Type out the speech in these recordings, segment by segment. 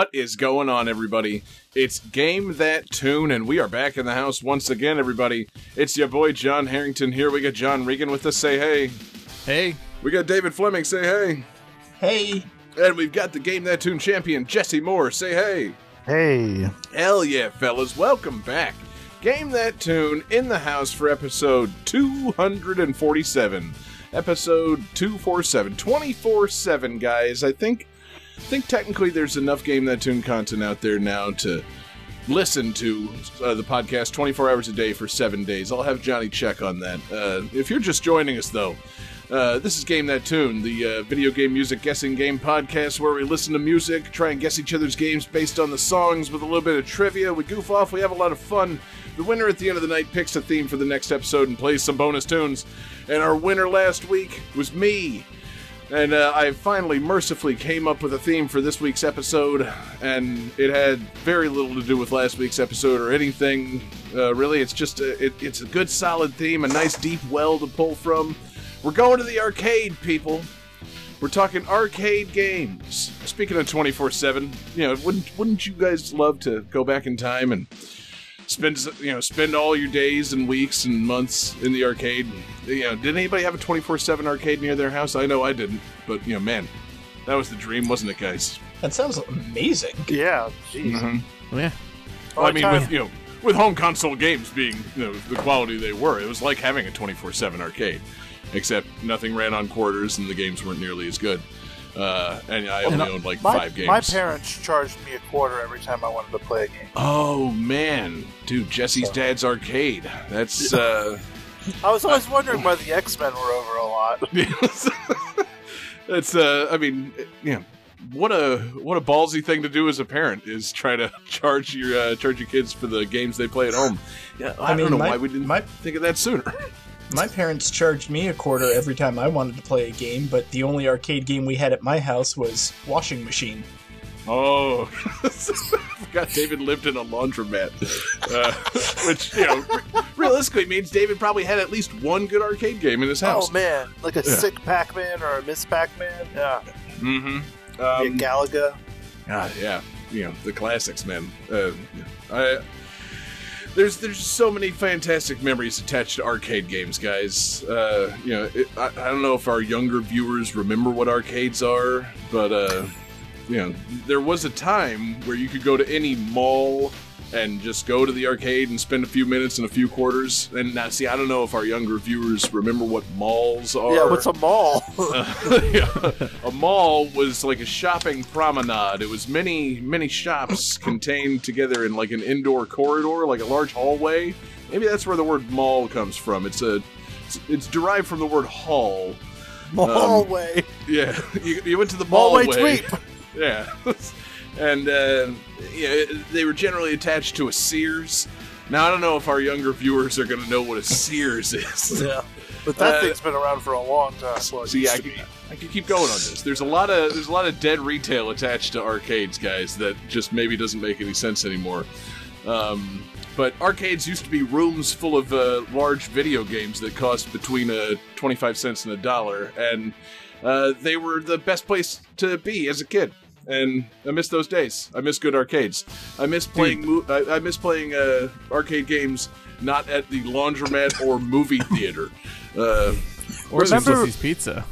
What is going on, everybody? It's Game That Tune, and we are back in the house once again, everybody. It's your boy John Harrington here. We got John Regan with us, say hey. Hey. We got David Fleming, say hey. Hey. And we've got the Game That Tune champion, Jesse Moore, say hey. Hey. Hell yeah, fellas, welcome back. Game That Tune in the house for episode 247. Episode 247. 24 7, guys. I think I think technically there's enough Game That Tune content out there now to listen to uh, the podcast 24 hours a day for seven days. I'll have Johnny check on that. Uh, if you're just joining us, though, uh, this is Game That Tune, the uh, video game music guessing game podcast where we listen to music, try and guess each other's games based on the songs with a little bit of trivia. We goof off, we have a lot of fun. The winner at the end of the night picks a theme for the next episode and plays some bonus tunes. And our winner last week was me. And uh, I finally mercifully came up with a theme for this week's episode, and it had very little to do with last week's episode or anything. Uh, really, it's just a, it, it's a good solid theme, a nice deep well to pull from. We're going to the arcade, people. We're talking arcade games. Speaking of 24/7, you know, wouldn't wouldn't you guys love to go back in time and spend you know spend all your days and weeks and months in the arcade? You know, did anybody have a 24/7 arcade near their house? I know I didn't, but you know, man, that was the dream, wasn't it, guys? That sounds amazing. Yeah. Jeez. Mm-hmm. Yeah. Well, I mean, time. with you know, with home console games being you know the quality they were, it was like having a 24/7 arcade, except nothing ran on quarters and the games weren't nearly as good. Uh, and I only owned like My, five games. my parents charged me a quarter every time I wanted to play a game. Oh man, dude, Jesse's dad's arcade. That's uh, I was always wondering why the X Men were over a lot. that's uh, I mean, you know, what a what a ballsy thing to do as a parent is try to charge your uh, charge your kids for the games they play at home. Yeah, I, I mean, don't know my- why we didn't my- think of that sooner. My parents charged me a quarter every time I wanted to play a game, but the only arcade game we had at my house was Washing Machine. Oh, I forgot David lived in a laundromat, uh, which you know realistically means David probably had at least one good arcade game in his house. Oh man, like a Yeah. sick Pac Man or a Miss Pac Man. Yeah, Mm-hmm. Um, Galaga. God, yeah, you know the classics, man. Uh, I there's there's so many fantastic memories attached to arcade games, guys. Uh, you know, it, I, I don't know if our younger viewers remember what arcades are, but uh, you know, there was a time where you could go to any mall and just go to the arcade and spend a few minutes and a few quarters. And now, see, I don't know if our younger viewers remember what malls are. Yeah, what's a mall? Uh, yeah. A mall was like a shopping promenade. It was many, many shops contained together in like an indoor corridor, like a large hallway. Maybe that's where the word mall comes from. It's a, it's, it's derived from the word hall. Mallway. Yeah, you, you went to the Mallway mallway. tweep. Yeah, and uh, yeah, they were generally attached to a Sears. Now I don't know if our younger viewers are going to know what a Sears is. Yeah, but that Uh, thing's been around for a long time. It See, I could. I could keep going on this. There's a lot of there's a lot of dead retail attached to arcades, guys. That just maybe doesn't make any sense anymore. Um, but arcades used to be rooms full of uh, large video games that cost between uh, 25 cents and a dollar, and uh, they were the best place to be as a kid. And I miss those days. I miss good arcades. I miss playing. Mo- I, I miss playing uh, arcade games not at the laundromat or movie theater. Uh, Or Remember- Cici's Pizza.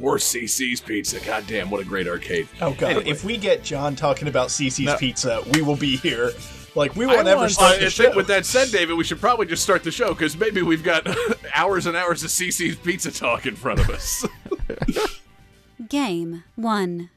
or CC's Pizza. God damn, what a great arcade. Oh god, Anyway. if we get John talking about CC's No. Pizza, we will be here. Like we won't ever want- start Uh, the I show. think with that said, David, we should probably just start the show because maybe we've got hours and hours of CC's Pizza talk in front of us. Game 1.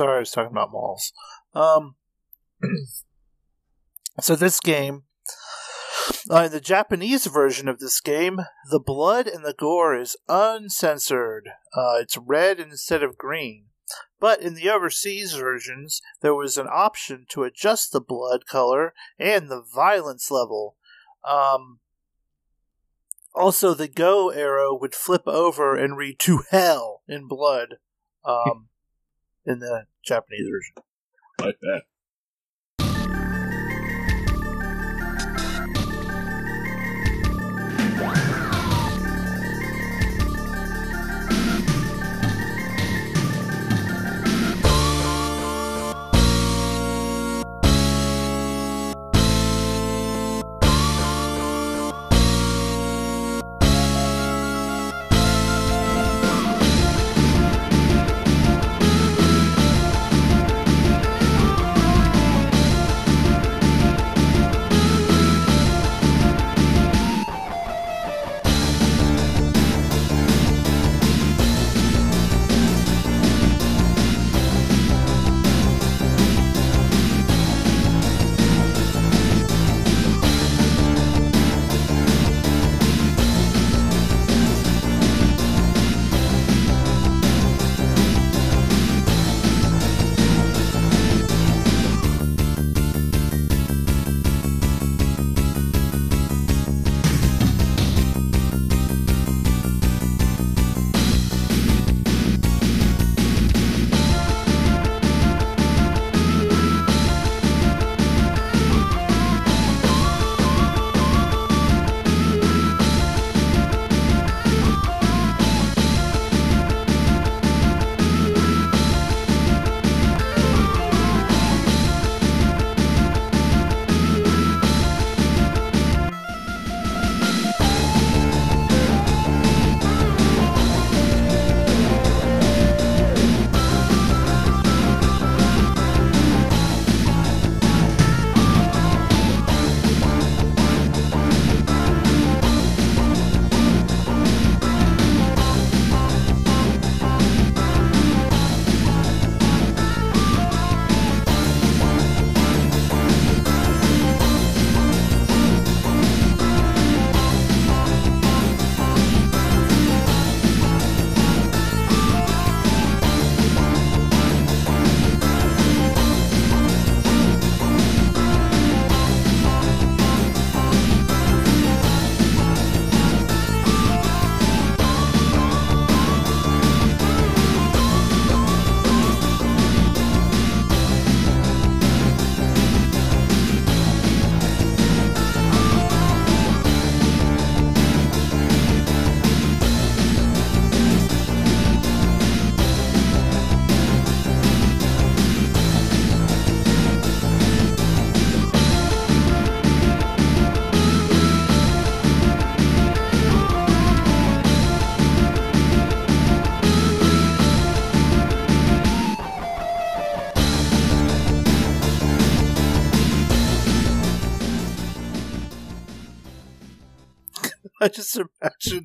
Sorry, I was talking about malls. Um, so this game, uh, the Japanese version of this game, the blood and the gore is uncensored. Uh, it's red instead of green. But in the overseas versions, there was an option to adjust the blood color and the violence level. Um, also, the go arrow would flip over and read "to hell" in blood. Um, in the Japanese version. Like that.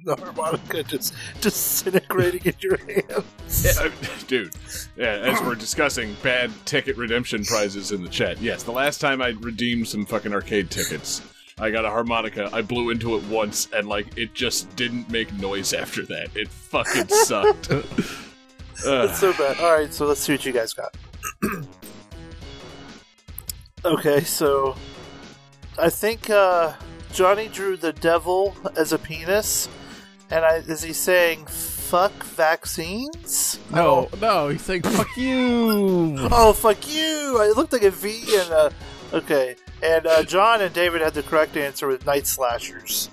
the harmonica just disintegrating in your hands. Yeah, dude, yeah, as we're discussing bad ticket redemption prizes in the chat, yes, the last time I redeemed some fucking arcade tickets, I got a harmonica, I blew into it once, and, like, it just didn't make noise after that. It fucking sucked. That's so bad. All right, so let's see what you guys got. okay, so I think uh, Johnny drew the devil as a penis, and I, is he saying "fuck vaccines"? No, don't- no, he's saying fuck you. Oh, fuck you! It looked like a V and a. Okay. And uh, John and David had the correct answer with night slashers.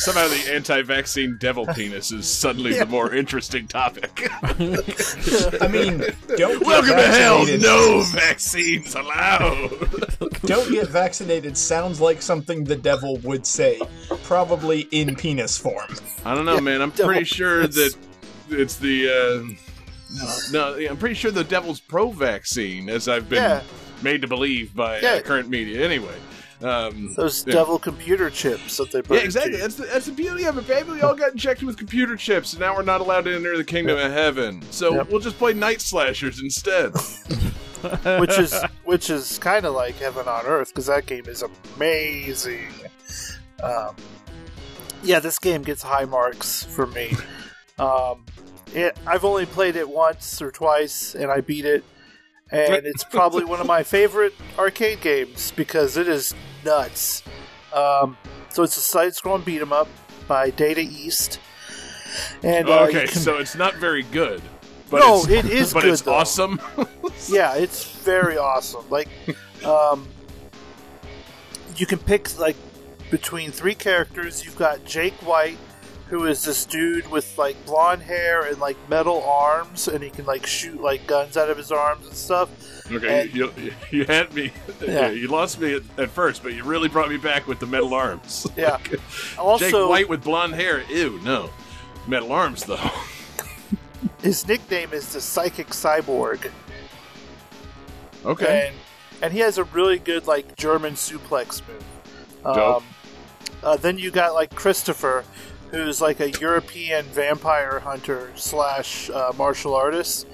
Somehow the anti-vaccine devil penis is suddenly the more interesting topic. I mean, don't get Welcome to hell! vaccinated. No vaccines allowed! Don't get vaccinated sounds like something the devil would say, probably in penis form. I don't know, man. I'm devil pretty sure penis. that it's the. Uh, no, I'm pretty sure the devil's pro-vaccine, as I've been Yeah. made to believe by Yeah. uh, current media. Anyway, Um, Those yeah. devil computer chips that they put. Yeah, exactly. That's the, that's the beauty of it, baby. We all got injected with computer chips, and now we're not allowed to enter the kingdom of heaven. So Yep. we'll just play night slashers instead. which is which is kind of like Heaven on Earth because that game is amazing. Um, yeah, this game gets high marks for me. Um, it, I've only played it once or twice, and I beat it. And it's probably one of my favorite arcade games because it is nuts. Um, so it's a side-scrolling beat 'em up by Data East. And uh, okay, can- so it's not very good. But No, it's, it is but good, it's though. awesome. yeah, it's very awesome. Like, um, you can pick like between three characters. You've got Jake White, who is this dude with like blonde hair and like metal arms, and he can like shoot like guns out of his arms and stuff. okay, And- you, you had me. Yeah. you lost me at, at first, but you really brought me back with the metal arms. Yeah. Jake Also, White with blonde hair. Ew, no. Metal arms, though. his nickname is the Psychic Cyborg, Okay. and and he has a really good like German suplex move. Um, uh, then you got like Christopher, who's like a European vampire hunter slash uh, martial artist,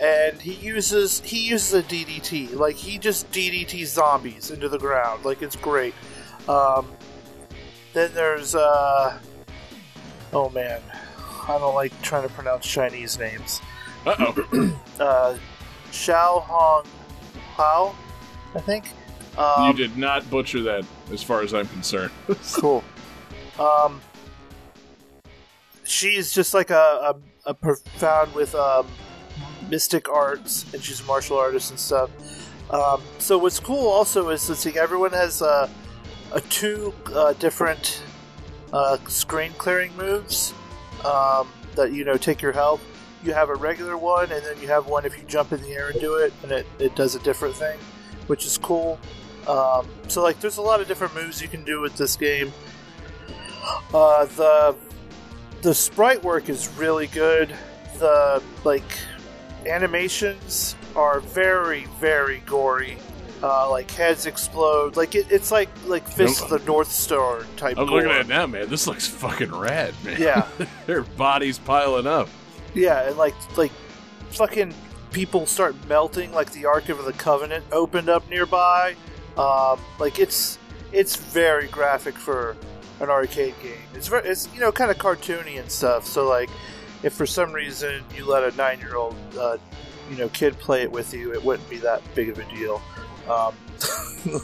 and he uses he uses a DDT. Like he just DDT zombies into the ground. Like it's great. Um, then there's uh, oh man, I don't like trying to pronounce Chinese names. Uh oh. Uh, Xiao Hong Hao, I think. Um, you did not butcher that, as far as I'm concerned. cool. Um, she's just like a, a, a profound with um, mystic arts, and she's a martial artist and stuff. Um, so what's cool also is let's see, everyone has uh, a two uh, different uh, screen clearing moves um, that you know take your health. You have a regular one, and then you have one if you jump in the air and do it, and it, it does a different thing, which is cool. Um, so like, there's a lot of different moves you can do with this game. Uh, the the sprite work is really good. The like animations are very very gory. Uh, like heads explode. Like it, it's like like Fist of the North Star type. I'm looking at it now, man. This looks fucking rad, man. Yeah. Their bodies piling up. Yeah, and like like fucking people start melting like the Ark of the Covenant opened up nearby. Um, like it's it's very graphic for an arcade game. It's very it's you know kind of cartoony and stuff. So like if for some reason you let a nine year old uh, you know kid play it with you, it wouldn't be that big of a deal. Um,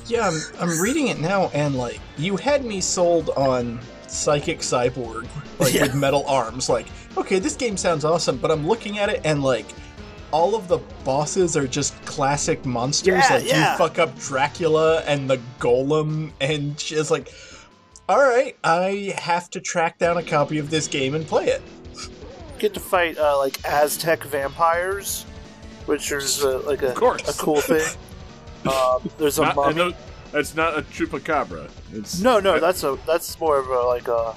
Yeah, I'm, I'm reading it now, and like you had me sold on Psychic Cyborg, like Yeah. with metal arms. Like, okay, this game sounds awesome, but I'm looking at it and like all of the bosses are just classic monsters. Yeah, like yeah. you fuck up Dracula and the Golem, and just like, all right, I have to track down a copy of this game and play it. get to fight uh, like Aztec vampires, which is uh, like a, a cool thing. Um, there's a Not, mummy. and no, that's not a chupacabra. It's No, no, that's a that's more of a like a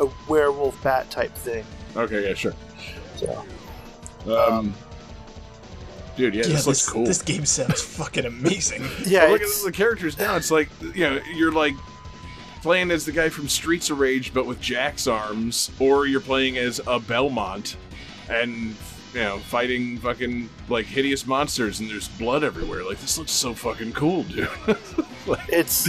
a werewolf bat type thing. okay. Yeah, sure. So Um, dude, yeah, this looks cool. This game sounds fucking amazing. yeah, look at the characters now. It's like you know, you're like playing as the guy from Streets of Rage, but with Jack's arms, or you're playing as a Belmont, and you know, fighting fucking like hideous monsters, and there's blood everywhere. Like this looks so fucking cool, dude. it's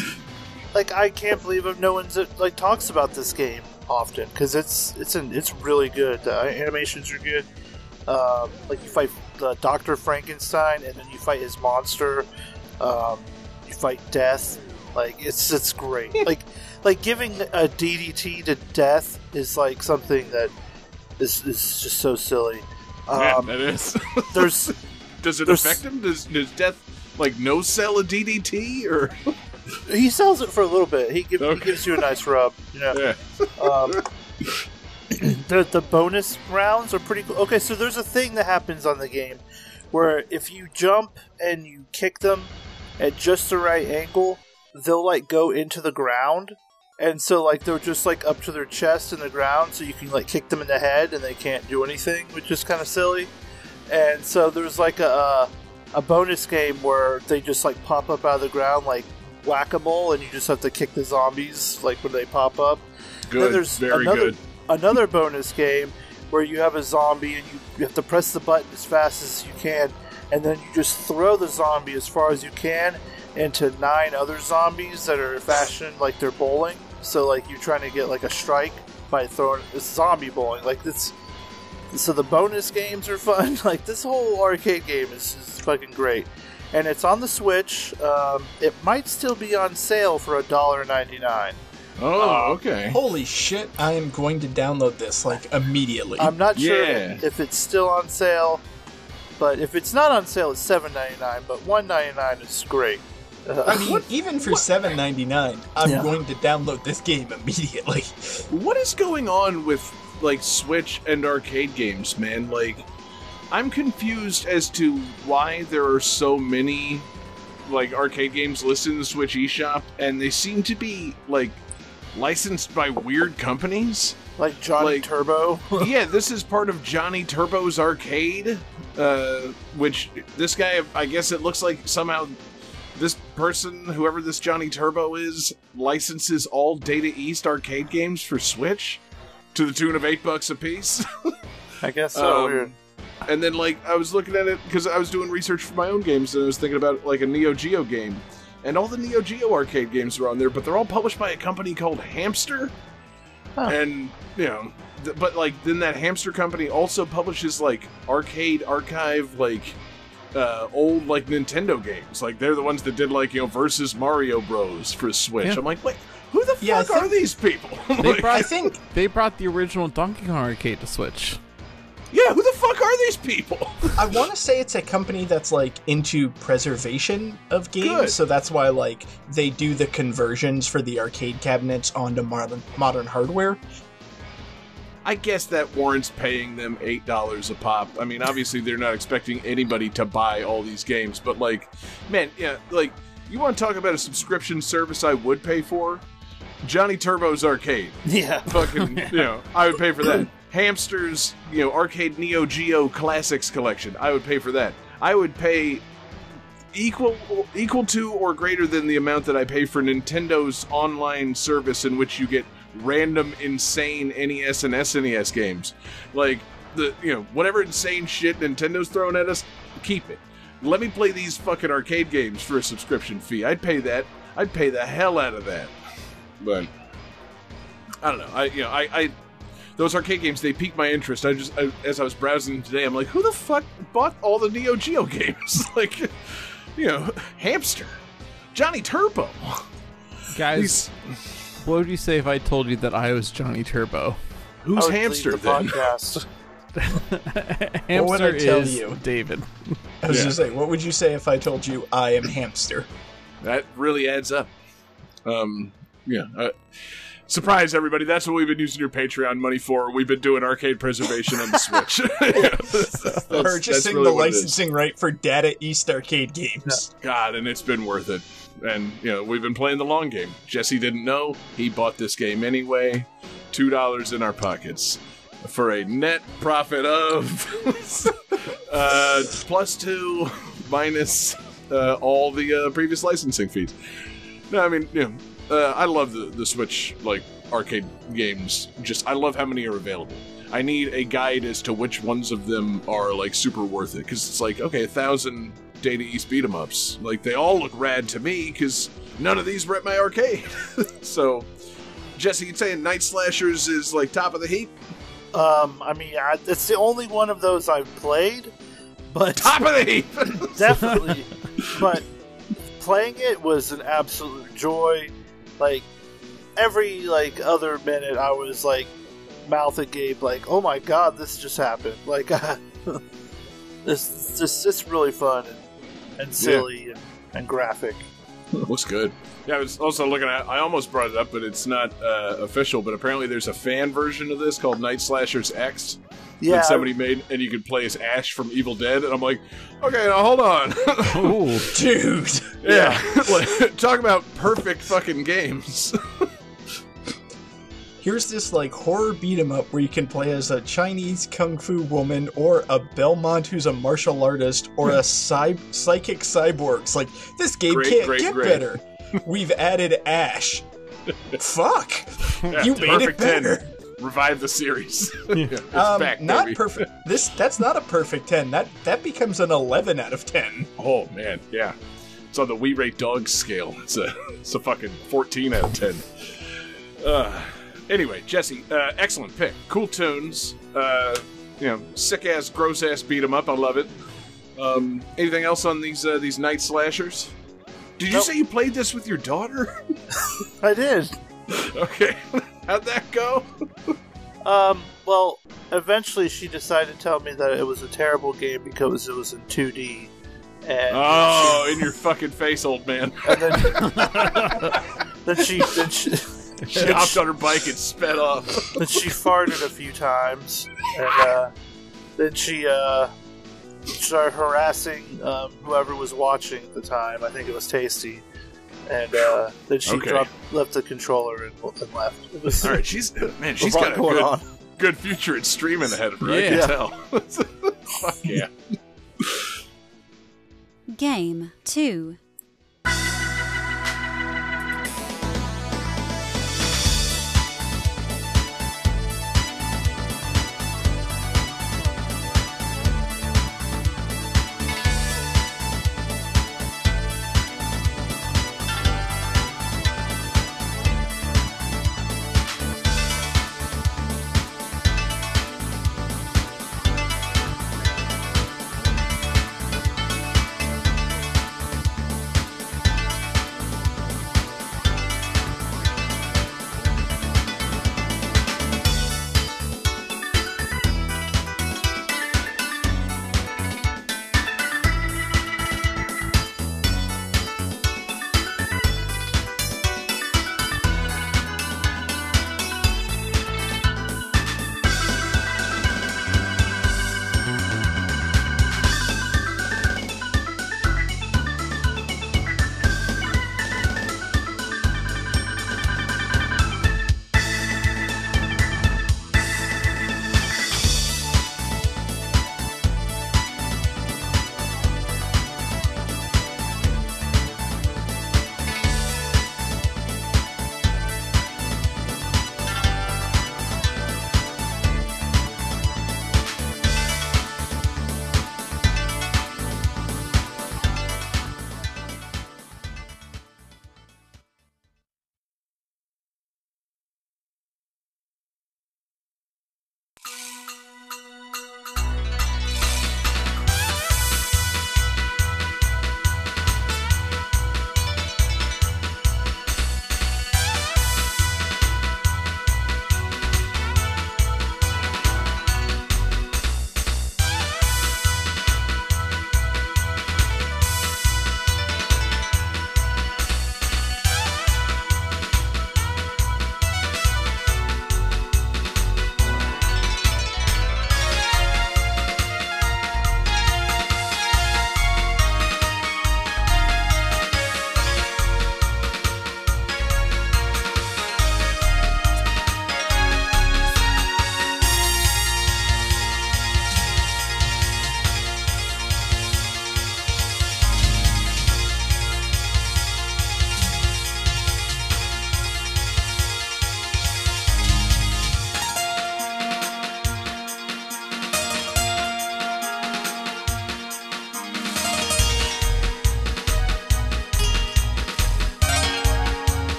like I can't believe no one's like talks about this game often because it's it's an, it's really good. The animations are good. Um, like you fight Doctor Frankenstein, and then you fight his monster. Um, you fight Death. Like it's it's great. like like giving a DDT to Death is like something that is is just so silly. yeah, Um, that is. there's Does it there's- affect him? Does does death like no sell a DDT or? he sells it for a little bit. He, give, Okay. he gives you a nice rub. You know. yeah. Um, the the bonus rounds are pretty cool. Okay, so there's a thing that happens on the game where if you jump and you kick them at just the right angle, they'll like go into the ground. And so like they're just like up to their chest in the ground, so you can like kick them in the head and they can't do anything, which is kind of silly. And so there's like a a bonus game where they just like pop up out of the ground like whack a mole, and you just have to kick the zombies like when they pop up. Good. Then there's Very another good. another bonus game where you have a zombie and you, you have to press the button as fast as you can, and then you just throw the zombie as far as you can into nine other zombies that are fashioned like they're bowling. So like you're trying to get like a strike by throwing it's zombie bowling. Like this. So the bonus games are fun. Like this whole arcade game is, is fucking great, and it's on the Switch. Um, it might still be on sale for a dollar ninety nine. Oh, okay. Holy shit! I am going to download this like immediately. I'm not sure Yeah. if it's still on sale, but if it's not on sale, it's seven ninety nine. But one ninety nine is great. I mean, even for seven ninety nine, I'm Yeah. going to download this game immediately. What is going on with like Switch and arcade games, man? Like, I'm confused as to why there are so many like arcade games listed in the Switch eShop, and they seem to be like licensed by weird companies. like Johnny like- Turbo. yeah, this is part of Johnny Turbo's arcade, uh, which this guy, I guess it looks like somehow this person, whoever this Johnny Turbo is, licenses all Data East arcade games for Switch to the tune of eight bucks a piece. I guess so. Um, weird. and then, like, I was looking at it because I was doing research for my own games, and I was thinking about like a Neo Geo game. And all the Neo Geo arcade games are on there, but they're all published by a company called Hamster. Huh. And, you know, th- but like, then that Hamster company also publishes like arcade archive, like, uh, old like Nintendo games. Like, they're the ones that did like, you know, versus Mario Bros. for Switch. Yeah. I'm like, wait, who the Yeah, fuck are these people? They Like, brought, I think they brought the original Donkey Kong arcade to Switch. yeah, who the fuck are these people? I want to say it's a company that's like into preservation of games, Good. so that's why like they do the conversions for the arcade cabinets onto modern modern hardware. I guess that warrants paying them eight dollars a pop. I mean, obviously they're not expecting anybody to buy all these games, but like, man, yeah, like you want to talk about a subscription service I would pay for? Johnny Turbo's Arcade, Yeah. fucking, you know, I would pay for that. Hamsters, you know, Arcade Neo Geo Classics Collection, I would pay for that. I would pay equal equal to or greater than the amount that I pay for Nintendo's online service in which you get random insane NES and SNES games. Like the you know, whatever insane shit Nintendo's throwing at us, keep it. Let me play these fucking arcade games for a subscription fee. I'd pay that. I'd pay the hell out of that. But I don't know. I you know, I, I those arcade games they piqued my interest. I just I, as I was browsing today, I'm like, who the fuck bought all the Neo Geo games? like, you know, Hamster, Johnny Turbo. Guys, what would you say if I told you that I was Johnny Turbo? Who's I leave Hamster the then? podcast. Hamster would I tell is you? David. I was Yeah. gonna what would you say if I told you I am hamster? That really adds up. Um, yeah. Uh, surprise, everybody! That's what we've been using your Patreon money for. We've been doing arcade preservation on the Switch. Yeah, that's- that's- that's Purchasing really the what it is. licensing right for Data East arcade games. God, and it's been worth it. And you know, we've been playing the long game. Jesse didn't know he bought this game anyway. Two dollars in our pockets for a net profit of uh, plus two minus uh, all the uh, previous licensing fees. No, I mean, you know, uh, I love the the Switch like arcade games. Just I love how many are available. I need a guide as to which ones of them are like super worth it because it's like okay, a thousand Data East beat 'em ups. Like they all look rad to me because none of these were at my arcade. so, Jesse, you saying Night Slashers is like top of the heap? Um, I mean, I, it's the only one of those I've played, but Top of the heap. definitely. but playing it was an absolute joy. Like every like other minute, I was like mouth agape, like, "Oh my god, this just happened!" Like, this this it's really fun and, and silly and, and graphic. Looks good. Yeah, I was also looking at. I almost brought it up, but it's not uh, official. But apparently, there's a fan version of this called Night Slashers X Yeah, that somebody made, and you could play as Ash from Evil Dead. And I'm like, okay, now hold on. Oh, Dude! yeah, Like, talk about perfect fucking games. Here's this like horror beat 'em up where you can play as a Chinese kung fu woman or a Belmont who's a martial artist or a cy- psychic cyborg. It's like this game Great, can't great, get great. better. we've added Ash. Fuck, Yeah, you made it perfect 10. better. Revive the series. Yeah, it's Um, back, not baby. perfect. This that's not a perfect ten. That that becomes an eleven out of ten. Oh man, yeah. It's on the We Rate Dogs scale. It's a it's a fucking 14 out of 10. Uh, anyway, Jesse, uh, excellent pick. Cool tunes. Uh, you know, sick ass, gross ass beat 'em up. I love it. Um, anything else on these uh, these night slashers? Did you Nope. say you played this with your daughter? I did. okay, how'd that go? Um, well, eventually she decided to tell me that it was a terrible game because it was in 2D. And, Oh, in your fucking face, old man. and then, then she then she, She hopped on her bike and sped off. then she farted a few times, and uh, then she uh, started harassing um, whoever was watching at the time. I think it was Tasty, and uh, then she Okay. dropped, left the controller and, and left. It was All right, she's man, a she's lot got a going good, on. good future in streaming ahead of her. I Yeah. can tell. Fuck yeah. Game 2.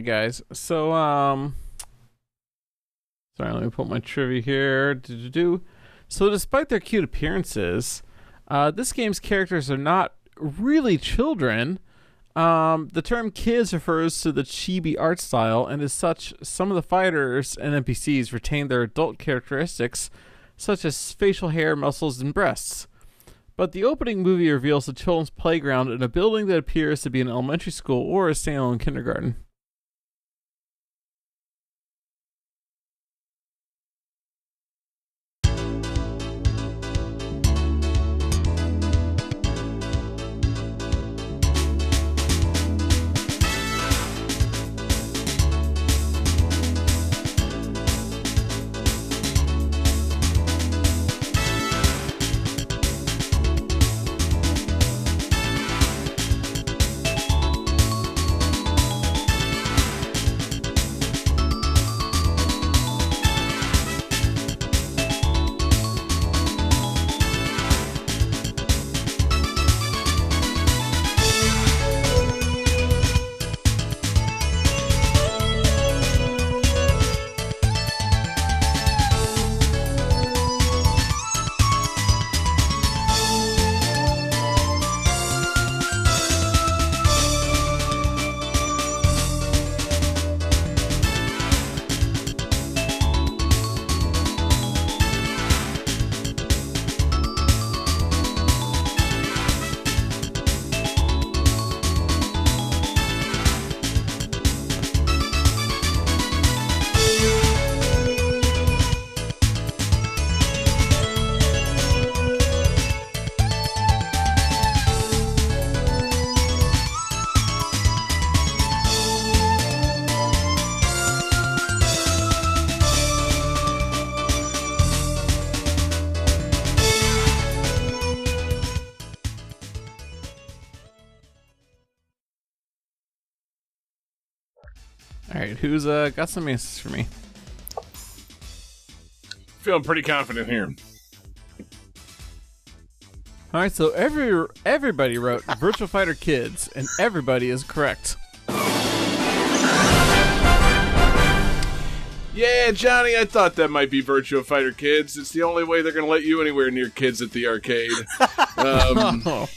Right, guys. So, um, sorry, let me put my trivia here. Do-do-do. So, despite their cute appearances, uh, this game's characters are not really children. Um, the term kids refers to the chibi art style, and as such, some of the fighters and NPCs retain their adult characteristics, such as facial hair, muscles, and breasts. But the opening movie reveals a children's playground in a building that appears to be an elementary school or a standalone kindergarten. Who's uh got some answers for me? Feeling pretty confident here. All right, so every everybody wrote Virtual Fighter Kids, and everybody is correct. Yeah, Johnny, I thought that might be Virtua Fighter Kids. It's the only way they're going to let you anywhere near kids at the arcade. Um, Oh,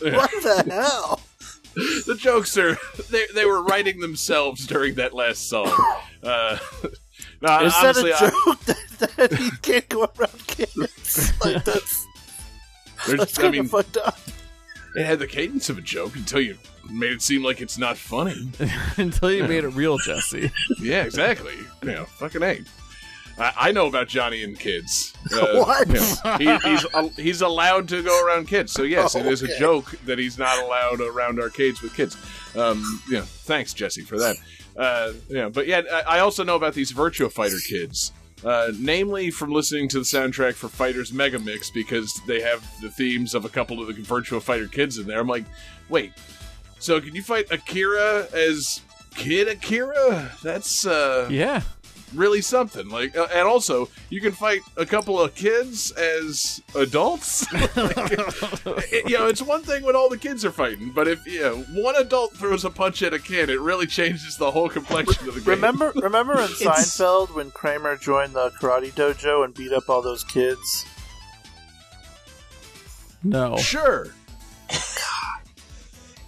What the hell? The jokes are they they were writing themselves during that last song. Uh, no, Is honestly, that a joke that, that he can't go around kids? Like that's I, there's- that's I kind mean, of fucked up. it had the cadence of a joke until you made it seem like it's not funny. until you made it real, Jesse. Yeah, exactly. You know, fucking a. I, I know about Johnny and kids. Uh, What? you know, he, he's uh, he's allowed to go around kids. So yes, it is a joke that he's not allowed around arcades with kids. Um, you know, thanks Jesse for that. Uh, yeah, but yeah, I I also know about these Virtua Fighter kids. Uh, namely, from listening to the soundtrack for Fighters Mega Mix because they have the themes of a couple of the Virtua Fighter kids in there. I'm like, wait, so can you fight Akira as Kid Akira? That's uh, Yeah. Really something. Like, uh, and also you can fight a couple of kids as adults. Like, it- you know, it's one thing when all the kids are fighting, but if you know one adult throws a punch at a kid, it really changes the whole complexion of the game. Remember, remember in Seinfeld when Kramer joined the karate dojo and beat up all those kids? No. Sure.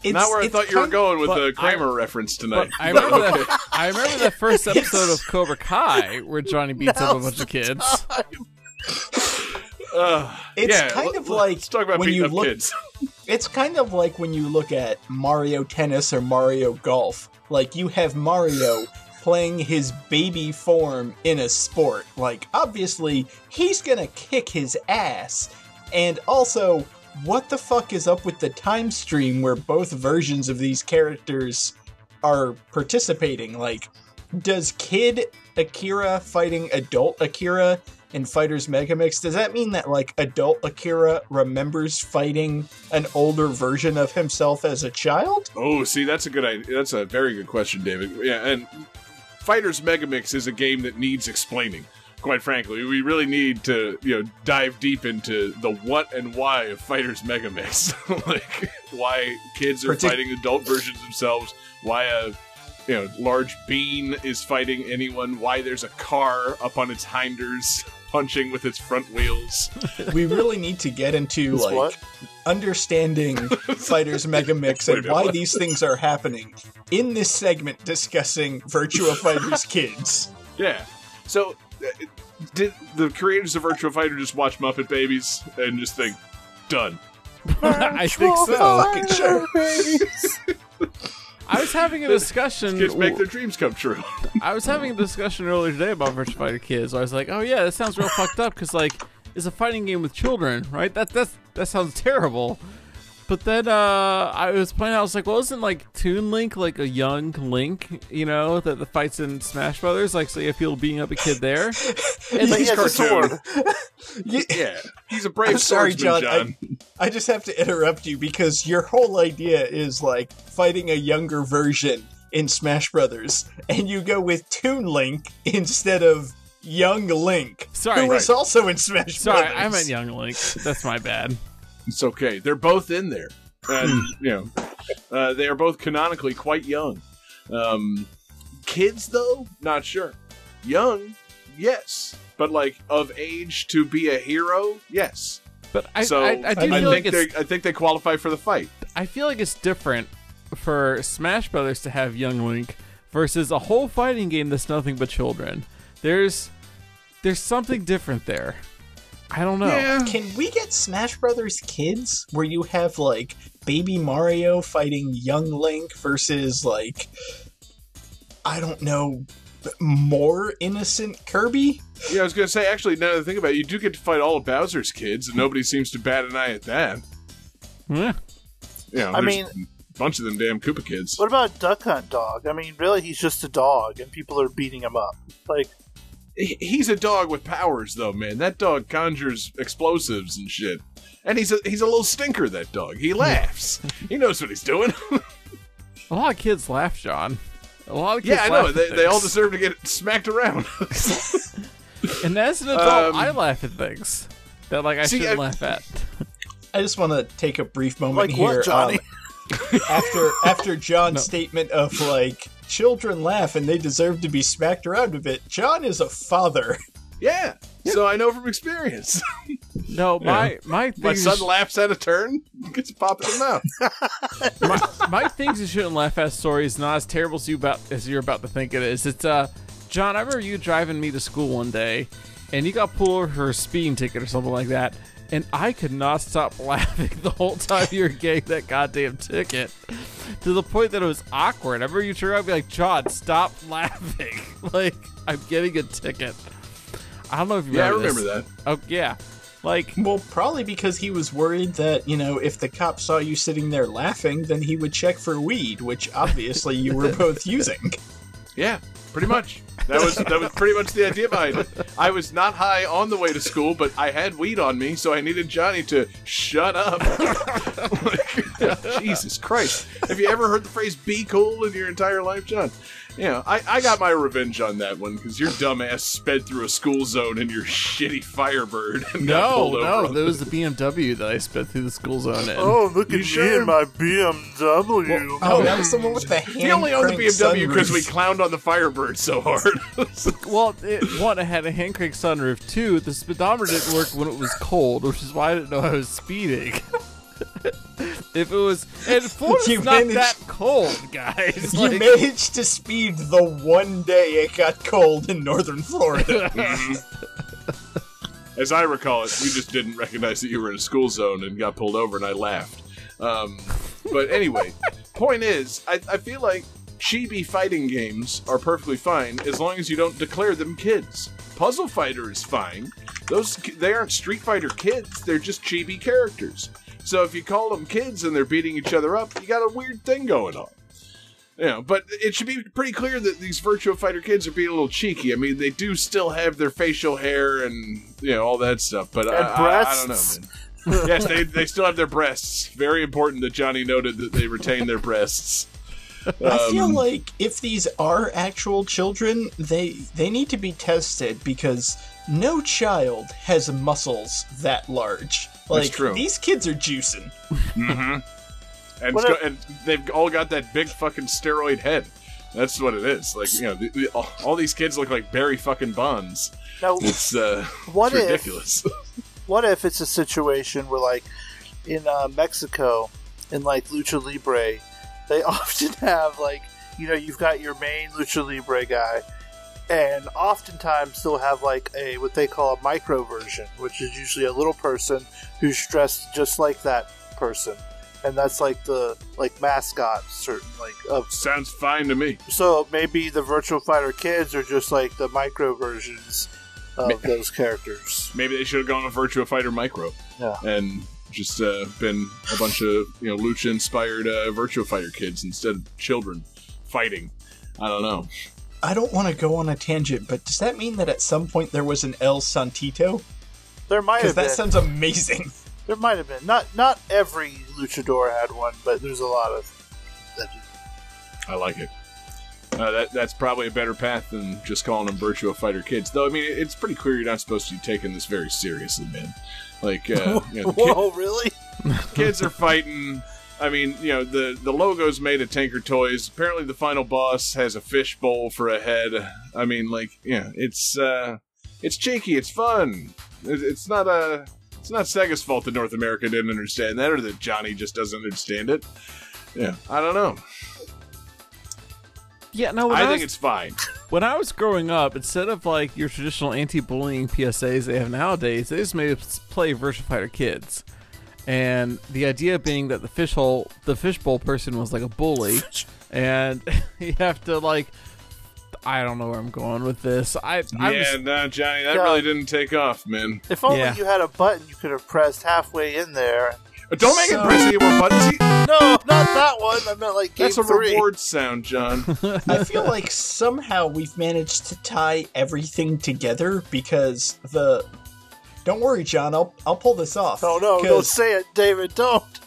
It's, Not where I thought you were going with the Kramer reference tonight. I remember that. I remember that first episode of Cobra Kai where Johnny beats up a bunch of kids. Uh, It's yeah, kind let- of like talk about when you up look- kids. It's kind of like when you look at Mario Tennis or Mario Golf. Like you have Mario playing his baby form in a sport. Like obviously he's gonna kick his ass. And also, what the fuck is up with the time stream where both versions of these characters are participating? Like, does Kid Akira fighting adult Akira in Fighters Megamix, does that mean that like adult Akira remembers fighting an older version of himself as a child? Oh, see, that's a good idea. That's a very good question, David. Yeah, and Fighters Megamix is a game that needs explaining. Quite frankly, we really need to, you know, dive deep into the what and why of Fighters Mega Mix. like why kids are Partic- fighting adult versions themselves, why a you know large bean is fighting anyone, why there's a car up on its hinders punching with its front wheels. we really need to get into It's like what? understanding Fighters Mega Mix and why what? these things are happening in this segment discussing Virtua Fighters Kids. Yeah. So, did the creators of Virtual Fighter just watch Muppet Babies and just think, done? I think so. Fucking. I was having a discussion. Kids make their dreams come true. I was having a discussion earlier today about Virtual Fighter Kids. I was like, "Oh yeah, that sounds real fucked up." Because like, it's a fighting game with children, right? That that's that sounds terrible. But then uh, I was playing. I was like, "Well, isn't like Toon Link like a young Link? You know, that the fights in Smash Brothers? Like, so you have people beating up a kid there." And He's he has a cartoon. sword. Yeah, he's a brave I'm sorry, John. John. I just have to interrupt you because your whole idea is like fighting a younger version in Smash Brothers, and you go with Toon Link instead of Young Link, Sorry. who was also in Smash Sorry, Brothers. Sorry, I meant young Link. That's my bad. It's okay. They're both in there, and you know, uh, they are both canonically quite young. Um, kids, though, not sure. Young, yes, but like of age to be a hero, yes. But I, so I, I do I feel like think it's they I think they qualify for the fight. I feel like it's different for Smash Brothers to have young Link versus a whole fighting game that's nothing but children. There's there's something different there. I don't know. Can we get Smash Brothers Kids where you have like baby Mario fighting young Link versus like I don't know more innocent Kirby? Yeah, I was gonna say. Actually, now that I think about it, you do get to fight all of Bowser's kids, and nobody seems to bat an eye at that. Yeah. You know, I mean- a bunch of them damn Koopa kids. What about Duck Hunt Dog? I mean, really, he's just a dog, and people are beating him up. Like, He- He's a dog with powers, though, man. That dog conjures explosives and shit. And he's a he's a little stinker. That dog. He laughs. he knows what he's doing. A lot of kids laugh, John. A lot of kids Yeah, I know. They, they all deserve to get smacked around. And as an adult, Um, I laugh at things that like I See, shouldn't I- laugh at. I just want to take a brief moment Like here. what, Johnny? um, after after John's statement of like children laugh and they deserve to be smacked around a bit. John is a father. yeah. So I know from experience. No, my my My things, son laughs at a turn, gets a pop in the mouth. my, my things you shouldn't laugh at story is not as terrible as you about as you're about to think it is. It's uh, John. I remember you driving me to school one day, and you got pulled over for a speeding ticket or something like that, and I could not stop laughing the whole time you were getting that goddamn ticket, to the point that it was awkward. I remember you turned around and be like, John, stop laughing. like I'm getting a ticket. I don't know if you Yeah, I remember remember this. that. Oh yeah, like Well, probably because he was worried that, you know, if the cop saw you sitting there laughing, then he would check for weed, which obviously you were both using. Yeah, pretty much. That was that was pretty much the idea behind it. I was not high on the way to school, but I had weed on me, so I needed Johnny to shut up. Jesus Christ! Have you ever heard the phrase "be cool" in your entire life, John? You know, I, I got my revenge on that one because your dumbass sped through a school zone in your shitty Firebird and no, pulled no, over. that was the BMW that I sped through the school zone in. Oh, look at me sure? and my BMW. Oh, that was the one with the hand He only owned the crank BMW because sunroof. we clowned on the Firebird so hard. Well, it, one, I had a hand crank sunroof. Two, the speedometer didn't work when it was cold, which is why I didn't know I was speeding. if it was, and Florida's You not managed- that cold, guys. You Like, managed to speed the one day it got cold in northern Florida. As I recall it, you just didn't recognize that you were in a school zone and got pulled over, and I laughed. Um, but anyway, point is, I, I feel like chibi fighting games are perfectly fine as long as you don't declare them kids. Puzzle Fighter is fine. Those they aren't Street Fighter kids; they're just chibi characters. So if you call them kids and they're beating each other up, you got a weird thing going on. You know, but it should be pretty clear that these Virtua Fighter kids are being a little cheeky. I mean, they do still have their facial hair and you know all that stuff, but I, And I, I don't know, man. yes, they they still have their breasts. Very important that Johnny noted that they retain their breasts. I feel Um, like if these are actual children, they they need to be tested because no child has muscles that large. Like true. these kids are juicing. and, What it's if- go- and they've all got that big fucking steroid head. That's what it is. Like you know, the, the, all, all these kids look like Barry fucking Bonds. Now, It's uh, What it's if- ridiculous. what if it's a situation where, like, in uh, Mexico, in like Lucha Libre, they often have like, you know, you've got your main Lucha Libre guy, and oftentimes they'll have like a what they call a micro version, which is usually a little person who's dressed just like that person, and that's like the like mascot, certain like of. Sounds fine to me. So maybe the Virtual Fighter kids are just like the micro versions of those characters. Maybe they should have gone with Virtual Fighter Micro. Yeah. And just uh, been a bunch of you know lucha inspired uh, Virtua Fighter kids instead of children fighting. I don't know. I don't want to go on a tangent, but does that mean that at some point there was an El Santito? There might have been. that sounds amazing. There might have been. Not not every luchador had one, but there's a lot of that. I like it. Uh, that that's probably a better path than just calling them virtual Fighter kids. Though I mean, it's pretty clear you're not supposed to be taking this very seriously, man. Like, uh, you know, the kid- Whoa, really? kids are fighting. I mean, you know, the the logo's made of Tinker Toys. Apparently, the final boss has a fish bowl for a head. I mean, like, yeah, it's uh, it's cheeky, it's fun. It, it's not a, it's not Sega's fault that North America didn't understand that, or that Johnny just doesn't understand it. Yeah, I don't know. yeah, no. I I, think was, it's fine. when I was growing up, instead of like your traditional anti-bullying PSAs they have nowadays, they just made us play Virtua Fighter Kids. And the idea being that the fish hole, the fishbowl person was like a bully, and you have to like, I don't know where I'm going with this. I, I yeah, was, no, Johnny, that Yeah. really didn't take off, man. If only Yeah. you had a button you could have pressed halfway in there. But don't make So- it press any more buttons. See, No, not that one. I meant like game That's a three. reward sound, John. I feel like somehow we've managed to tie everything together because the. Don't worry, John. I'll I'll pull this off. Oh no, Don't say it, David. Don't.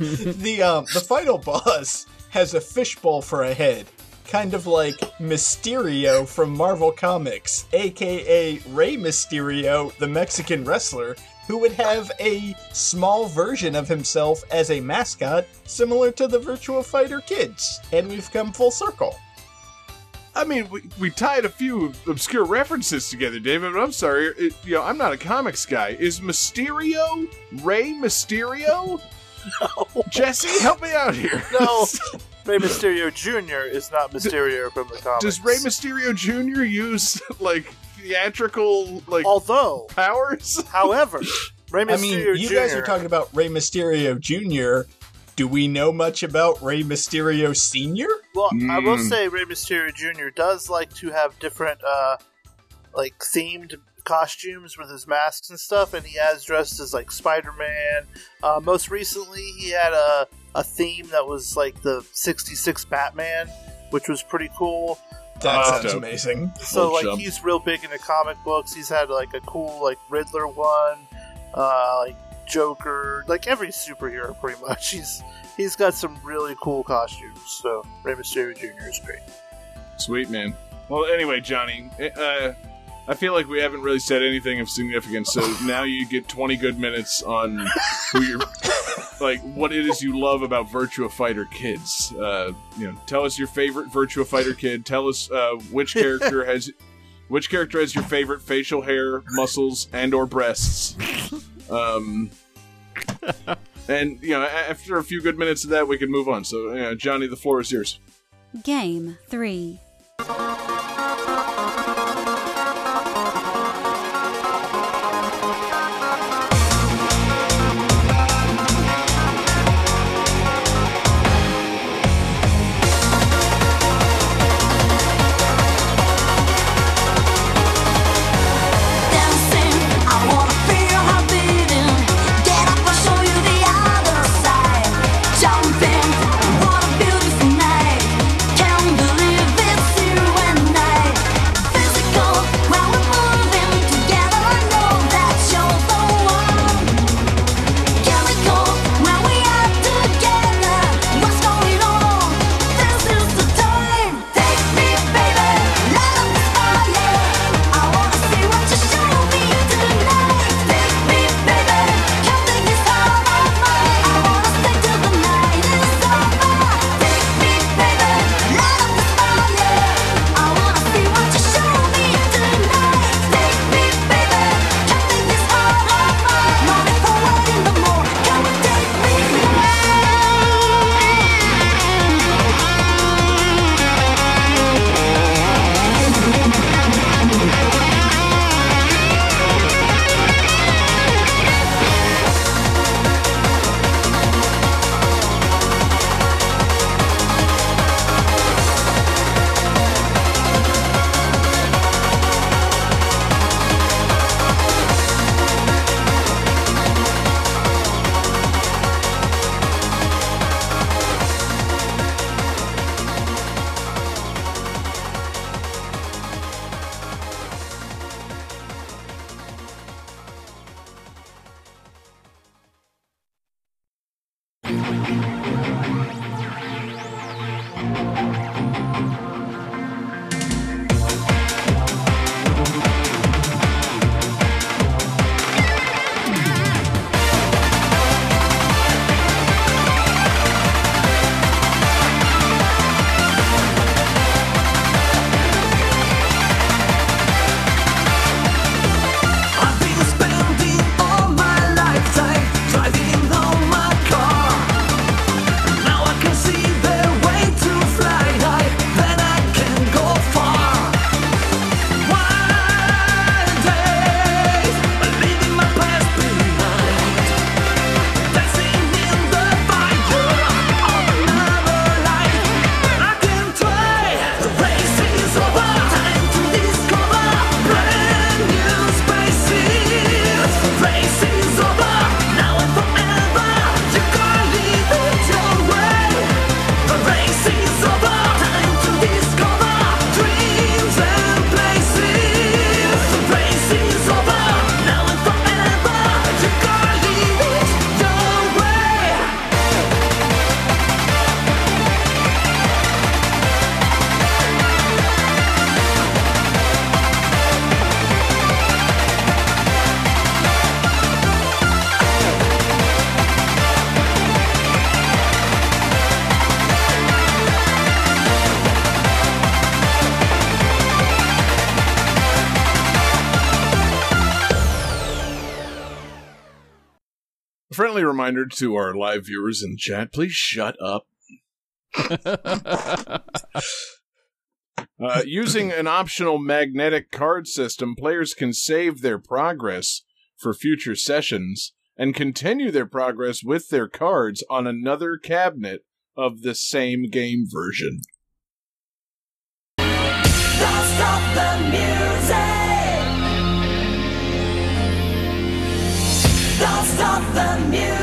the um the final boss has a fishbowl for a head, kind of like Mysterio from Marvel Comics, aka Rey Mysterio, the Mexican wrestler, who would have a small version of himself as a mascot, similar to the Virtua Fighter kids. And we've come full circle. I mean, we, we tied a few obscure references together, David, but I'm sorry. It, you know, I'm not a comics guy. Is Mysterio Rey Mysterio? Jesse, help me out here. No, Rey Mysterio Jr. is not Mysterio from the comics. Does Rey Mysterio Jr. use, like, theatrical, like, Although, powers? however, Rey Mysterio I mean, you Jr. guys are talking about Rey Mysterio Jr. Do we know much about Rey Mysterio Sr.? Well, I will Mm. say Rey Mysterio Jr. does like to have different, uh, like themed costumes with his masks and stuff, and he has dressed as like Spider Man. Uh, most recently, he had a a theme that was like the '66 Batman, which was pretty cool. That Oh, sounds dope. amazing. So Old like chum. he's real big into comic books. He's had like a cool like Riddler one, uh, like Joker, like every superhero pretty much. He's he's got some really cool costumes. So Rey Mysterio Jr. is great. Sweet, man. Well, anyway, Johnny, uh, I feel like we haven't really said anything of significance, so now you get 20 good minutes on who you're, like, what it is you love about Virtua Fighter kids. Uh, you know, tell us your favorite Virtua Fighter kid. Tell us uh, which character has, which character has your favorite facial hair, muscles, and or breasts. Um, and you know, after a few good minutes of that, we can move on. So, you know, Johnny, the floor is yours. Game 3. Friendly reminder to our live viewers in chat: please shut up. Uh, using an optional magnetic card system, players can save their progress for future sessions and continue their progress with their cards on another cabinet of the same game version. Don't stop the music. Don't stop the music.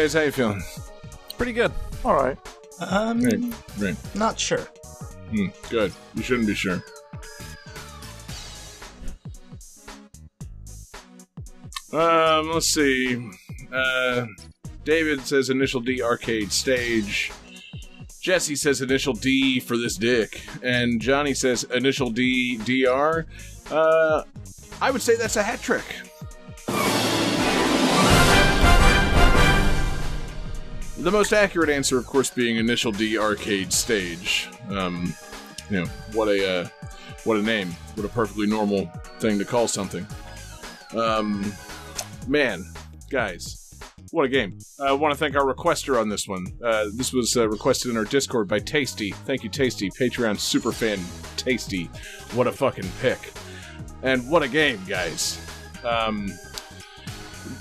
Guys, how you feeling? Pretty good. All right. Um, Great, great. not sure. Hmm, good. You shouldn't be sure. Um, let's see. Uh, David says initial D arcade stage. Jesse says initial D for this dick, and Johnny says initial D DR. Uh, I would say that's a hat trick. The most accurate answer, of course, being initial D arcade stage. Um, you know what a uh, what a name, what a perfectly normal thing to call something. Um, man, guys, what a game! I want to thank our requester on this one. Uh, this was uh, requested in our Discord by Tasty. Thank you, Tasty, Patreon superfan Tasty. What a fucking pick, and what a game, guys. Um,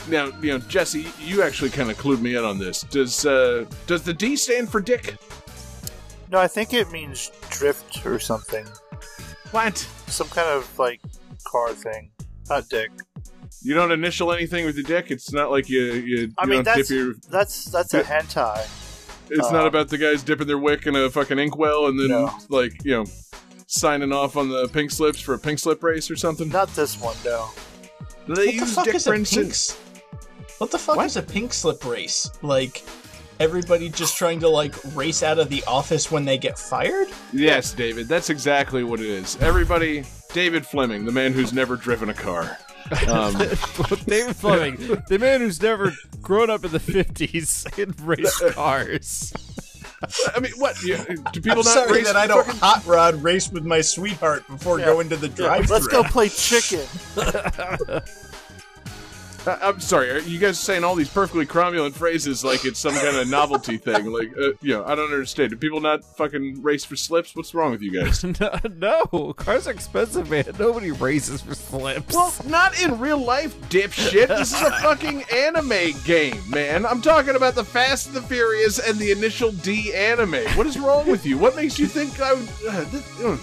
now, you know, Jesse, you actually kind of clued me in on this. Does uh, does the D stand for dick? No, I think it means drift or something. What? Some kind of like car thing. Not dick. You don't initial anything with your dick. It's not like you. you, I you mean, that's your. that's that's a hentai. It's uh, not about the guys dipping their wick in a fucking inkwell and then No. like you know signing off on the pink slips for a pink slip race or something. Not this one, though. Do they What the use fuck Dick is a pink? What the fuck What? is a pink slip race? Like everybody just trying to like race out of the office when they get fired? Yes, David. That's exactly what it is. Everybody, David Fleming, the man who's never driven a car. Um, David Fleming, the man who's never grown up in the 50s and raced cars. I mean, what? You, do people I'm not sorry race that I don't fucking- hot rod race with my sweetheart before Yeah. going to the drive-thru. let's go play chicken. I- I'm sorry. Are you guys saying all these perfectly cromulent phrases like it's some kind of novelty thing? Like, uh, you know, I don't understand. Do people not fucking race for slips? What's wrong with you guys? no, no, cars are expensive, man. Nobody races for slips. Well, not in real life, dipshit. This is a fucking anime game, man. I'm talking about the Fast and the Furious and the Initial D anime. What is wrong with you? What makes you think I would? Uh, this, uh,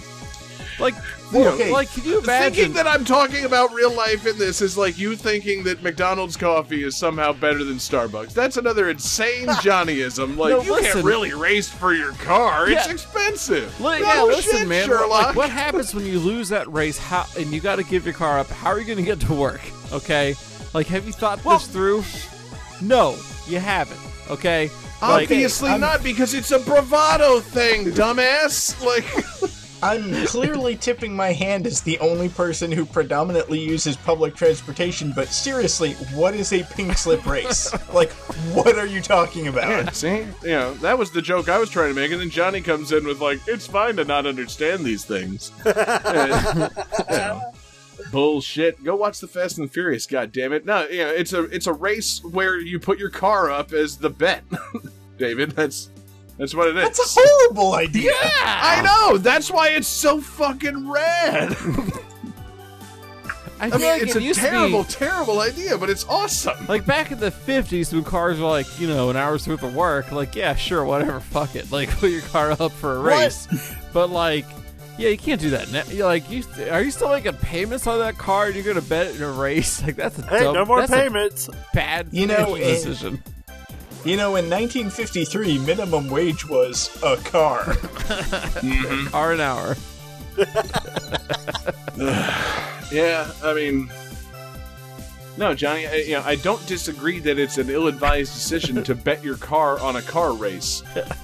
like, Well, okay. like, can you imagine? Thinking that I'm talking about real life in this is like you thinking that McDonald's coffee is somehow better than Starbucks. That's another insane Johnnyism. Like No, you listen. can't really race for your car. It's expensive. Li- No yeah, listen, shit, man. Sherlock. Like, what happens when you lose that race? How and you got to give your car up? How are you going to get to work? Okay, like, have you thought Well- this through? No, you haven't. Okay, like, Obviously I'm- not, because it's a bravado thing, dumbass. Like. I'm clearly tipping my hand as the only person who predominantly uses public transportation, but seriously, what is a pink slip race? like, what are you talking about? Yeah, see, you know that was the joke I was trying to make, and then Johnny comes in with like, "It's fine to not understand these things." Uh, you know, bullshit. Go watch the Fast and the Furious. God damn it! No, you know it's a it's a race where you put your car up as the bet, David. That's that's what it is. That's a horrible idea. Yeah, I know. That's why it's so fucking rad. I, I feel mean, like it's it a used to be- terrible, terrible idea, but it's awesome. Like back in the fifties, when cars were like you know an hour's worth of work, like yeah, sure, whatever, fuck it, like put your car up for a What? race. But like, yeah, you can't do that. Now. You're like, you are you still making payments on that car? and You're gonna bet it in a race? Like that's a Hey, dumb, no more that's a payments. bad You know, financial it- decision. You know, in 1953, minimum wage was a car. Mm-hmm. Hour an hour. Yeah, I mean, no, Johnny. I, you know, I don't disagree that it's an ill-advised decision to bet your car on a car race,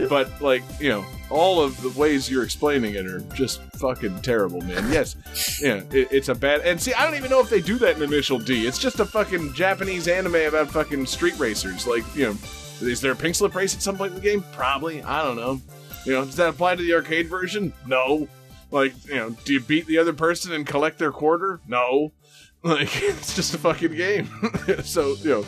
but like, you know, all of the ways you're explaining it are just fucking terrible, man. Yes, yeah, it, it's a bad. And see, I don't even know if they do that in Initial D. It's just a fucking Japanese anime about fucking street racers. Like, you know, is there a pink slip race at some point in the game? Probably. I don't know. You know, does that apply to the arcade version? No. Like, you know, do you beat the other person and collect their quarter? No. Like, it's just a fucking game. so, you know,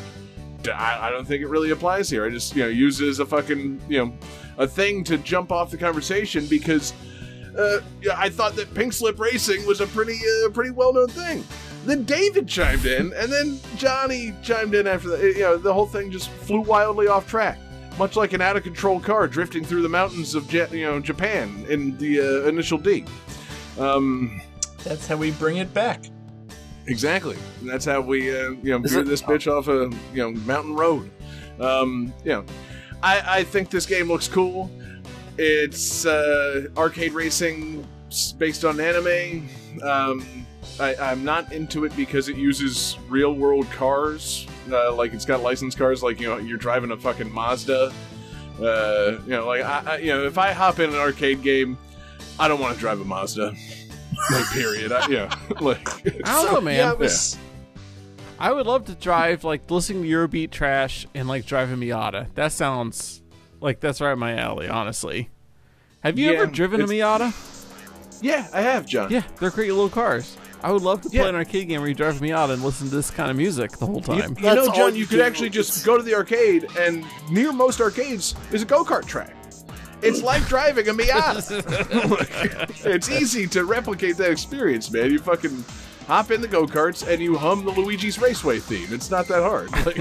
I don't think it really applies here. I just, you know, use it as a fucking, you know, a thing to jump off the conversation because uh, I thought that pink slip racing was a pretty, uh, pretty well known thing. Then David chimed in, and then Johnny chimed in after that. You know, the whole thing just flew wildly off track, much like an out of control car drifting through the mountains of you know Japan in the uh, initial D. Um, That's how we bring it back. Exactly. And that's how we, uh, you know, Is veer it- this bitch off a, you know, mountain road. Um, you know, I, I think this game looks cool. It's uh, arcade racing based on anime. Um, I, I'm not into it because it uses real world cars. Uh, like it's got licensed cars, like you know, you're driving a fucking Mazda. Uh, you know, like I, I, you know, if I hop in an arcade game, I don't want to drive a Mazda. like, period. I, yeah, like I don't know, man. Yeah, was, I would love to drive like listening to Eurobeat trash and like drive a Miata. That sounds like that's right my alley, honestly. Have you Yeah, ever driven a Miata? Yeah, I have, John. Yeah, they're great little cars. I would love to play Yeah. an arcade game where you drive me out and listen to this kind of music the whole time. you That's know, John, you you could actually just go to the arcade, and near most arcades is a go kart track. It's like driving a Miata. it's easy to replicate that experience, man. You fucking hop in the go karts and you hum the Luigi's Raceway theme. It's not that hard. Like,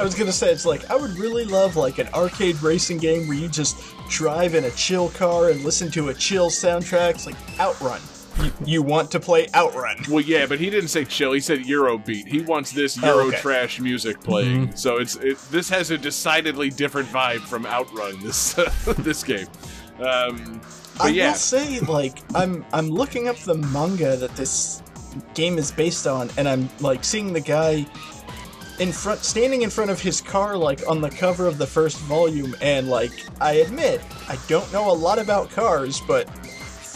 I was gonna say it's like I would really love like an arcade racing game where you just drive in a chill car and listen to a chill soundtrack. It's like Outrun. You, you want to play Outrun. Well, yeah, but he didn't say chill. He said Eurobeat. He wants this Oh, okay. trash music playing. So it's it, this has a decidedly different vibe from Outrun. This this game. Um, but I yeah, will say, like, I'm I'm looking up the manga that this game is based on, and I'm like seeing the guy in front, standing in front of his car, like on the cover of the first volume, and like, I admit, I don't know a lot about cars, but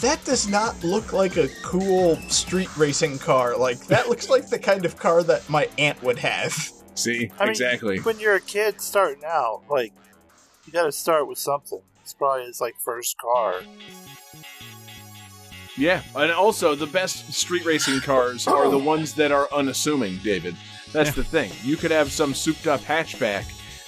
that does not look like a cool street racing car. Like, that looks like the kind of car that my aunt would have. see I mean, exactly. When you're a kid starting out, like you got to start with something. It's probably his like first car. Yeah, and also the best street racing cars are the ones that are unassuming, David. That's the thing. You could have some souped up hatchback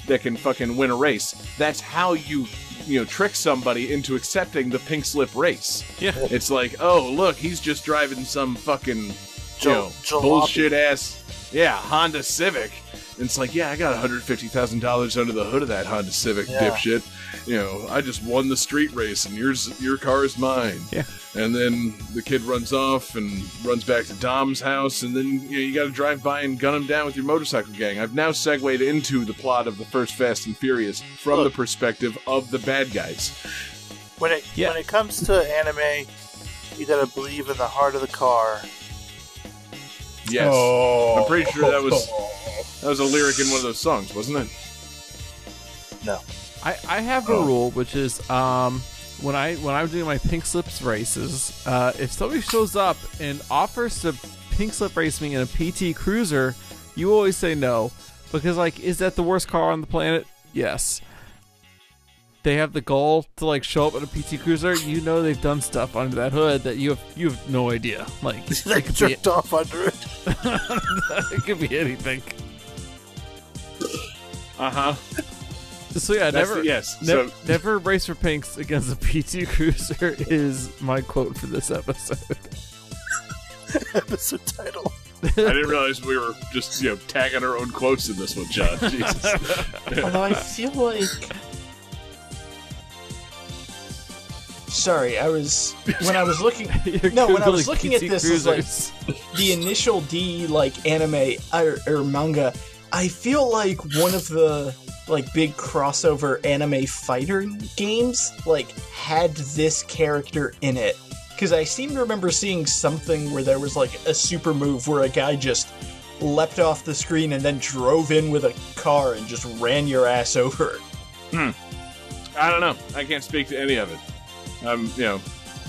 that can fucking win a race. That's how you you know trick somebody into accepting the pink slip race. Yeah. It's like, "Oh, look, he's just driving some fucking you know, bullshit ass yeah, Honda Civic." And it's like, "Yeah, I got $150,000 under the hood of that Honda Civic, Yeah. dipshit. You know, I just won the street race and yours your car is mine." Yeah. And then the kid runs off and runs back to Dom's house, and then you know you got to drive by and gun him down with your motorcycle gang. I've now segued into the plot of the first Fast and Furious from Look. the perspective of the bad guys. When it Yeah. when it comes to anime, you got to believe in the heart of the car. Yes, Oh. I'm pretty sure that was that was a lyric in one of those songs, wasn't it? No, I, I have a rule which is um when I when I'm doing my pink slips races, uh, if somebody shows up and offers to pink slip race me in a PT Cruiser, you always say no because like is that the worst car on the planet? Yes. They have the goal to like show up in a PT Cruiser. You know they've done stuff under that hood that you have you have no idea. Like they it could, be, jerked off under it. it could be anything. Uh huh. So yeah, That's never the- yes, never, so- never race for pinks against a PT Cruiser is my quote for this episode. Episode title. I didn't realize we were just you know tagging our own quotes in this one, John. Jesus. Although I feel like. Sorry, I was when I was looking. No, when I was Googling looking at this, it's like- the initial D like anime or, or manga, I feel like one of the like big crossover anime fighter games like had this character in it because I seem to remember seeing something where there was like a super move where a guy just leapt off the screen and then drove in with a car and just ran your ass over. Hmm. I don't know. I can't speak to any of it. I'm, you know,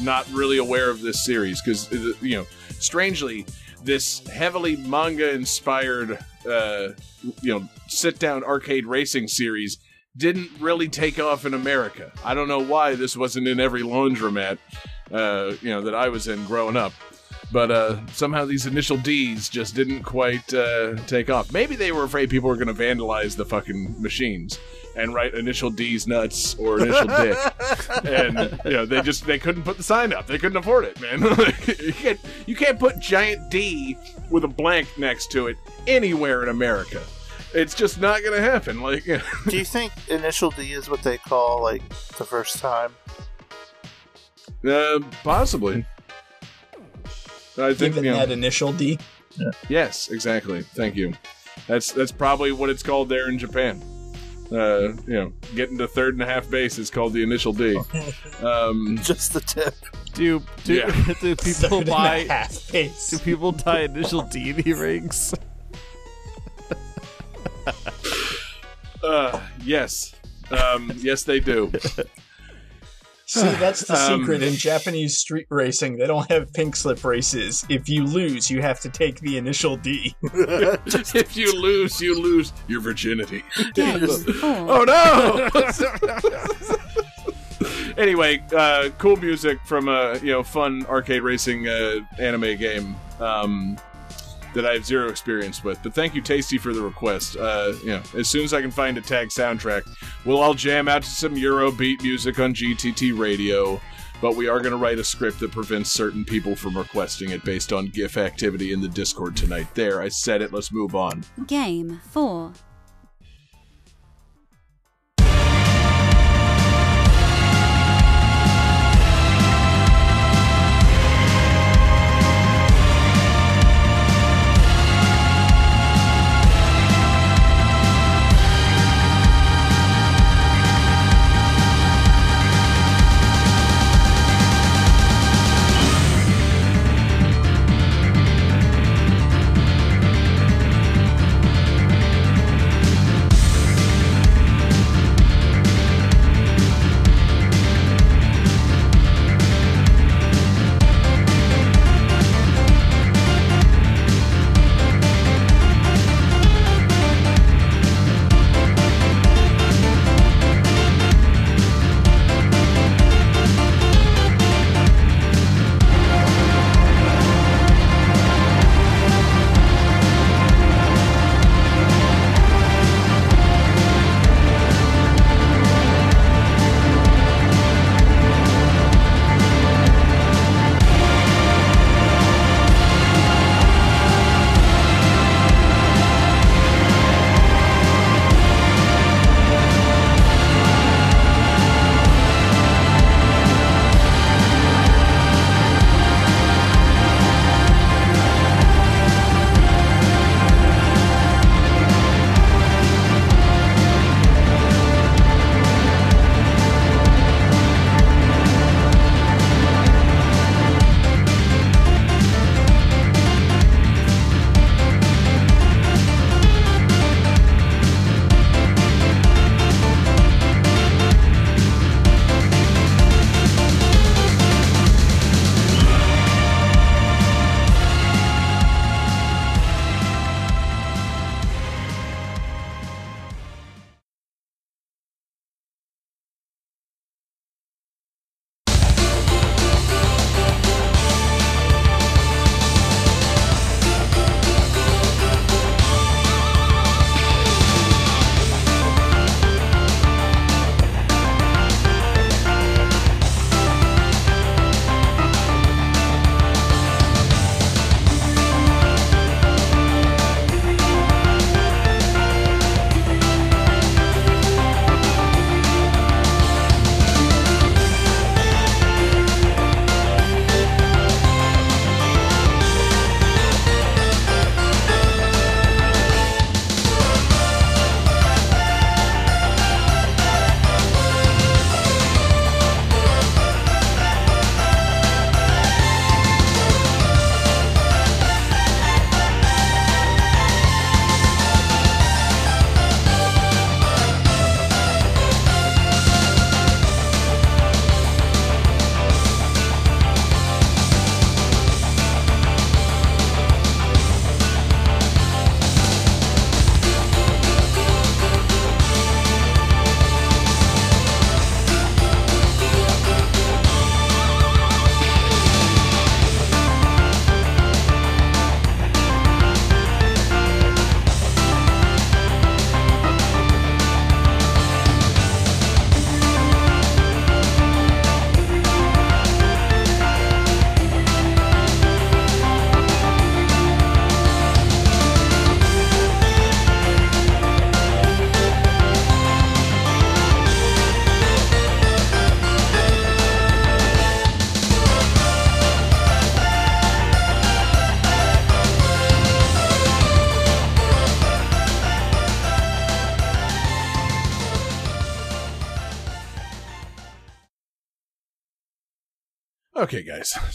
not really aware of this series because, uh, you know, strangely, this heavily manga-inspired, uh, you know, sit-down arcade racing series didn't really take off in America. I don't know why this wasn't in every laundromat, uh, you know, that I was in growing up. But uh, somehow these initial D's just didn't quite uh, take off. Maybe they were afraid people were going to vandalize the fucking machines and write initial D's nuts or initial dick, and you know they just they couldn't put the sign up. They couldn't afford it, man. you can't you can't put giant D with a blank next to it anywhere in America. It's just not going to happen. Like, Do you think Initial D is what they call like the first time? uh, possibly. I think Given you know, that initial D. Yes, exactly. Thank you. That's that's probably what it's called there in Japan. Uh, you know, getting to third and a half base is called the initial D. Um, Just the tip. Do do, Yeah. do people Third and a buy half pace. do people buy initial D rings? uh, yes, um, yes, they do. See, that's the Um, secret in Japanese street racing. They don't have pink slip races. If you lose, you have to take the initial D. if you lose, you lose your virginity. Game. Oh no! anyway, uh, cool music from a you know fun arcade racing uh, anime game um, that I have zero experience with. But thank you, Tasty, for the request. Uh, you know, as soon as I can find a tag soundtrack, we'll all jam out to some Eurobeat music on GTT radio. But we are going to write a script that prevents certain people from requesting it based on GIF activity in the Discord tonight. There, I said it. Let's move on. Game four.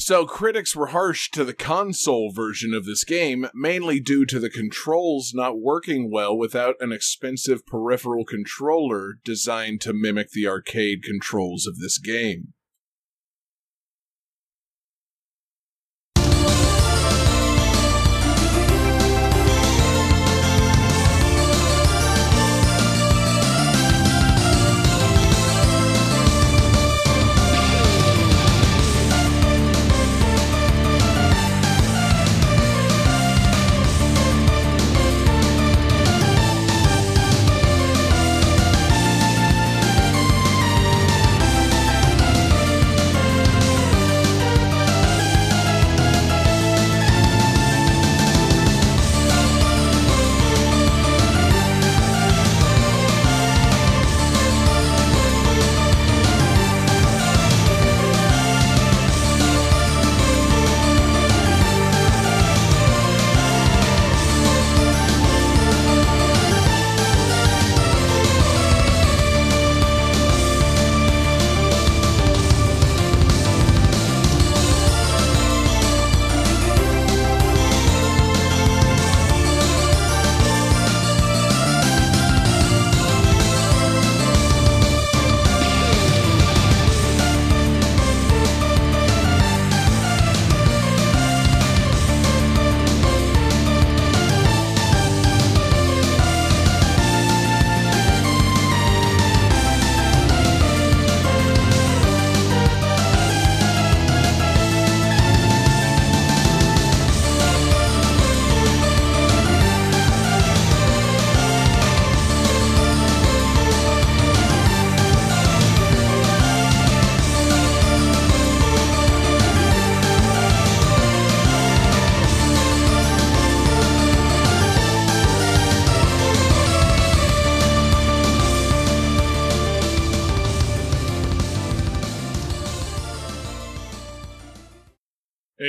So critics were harsh to the console version of this game, mainly due to the controls not working well without an expensive peripheral controller designed to mimic the arcade controls of this game.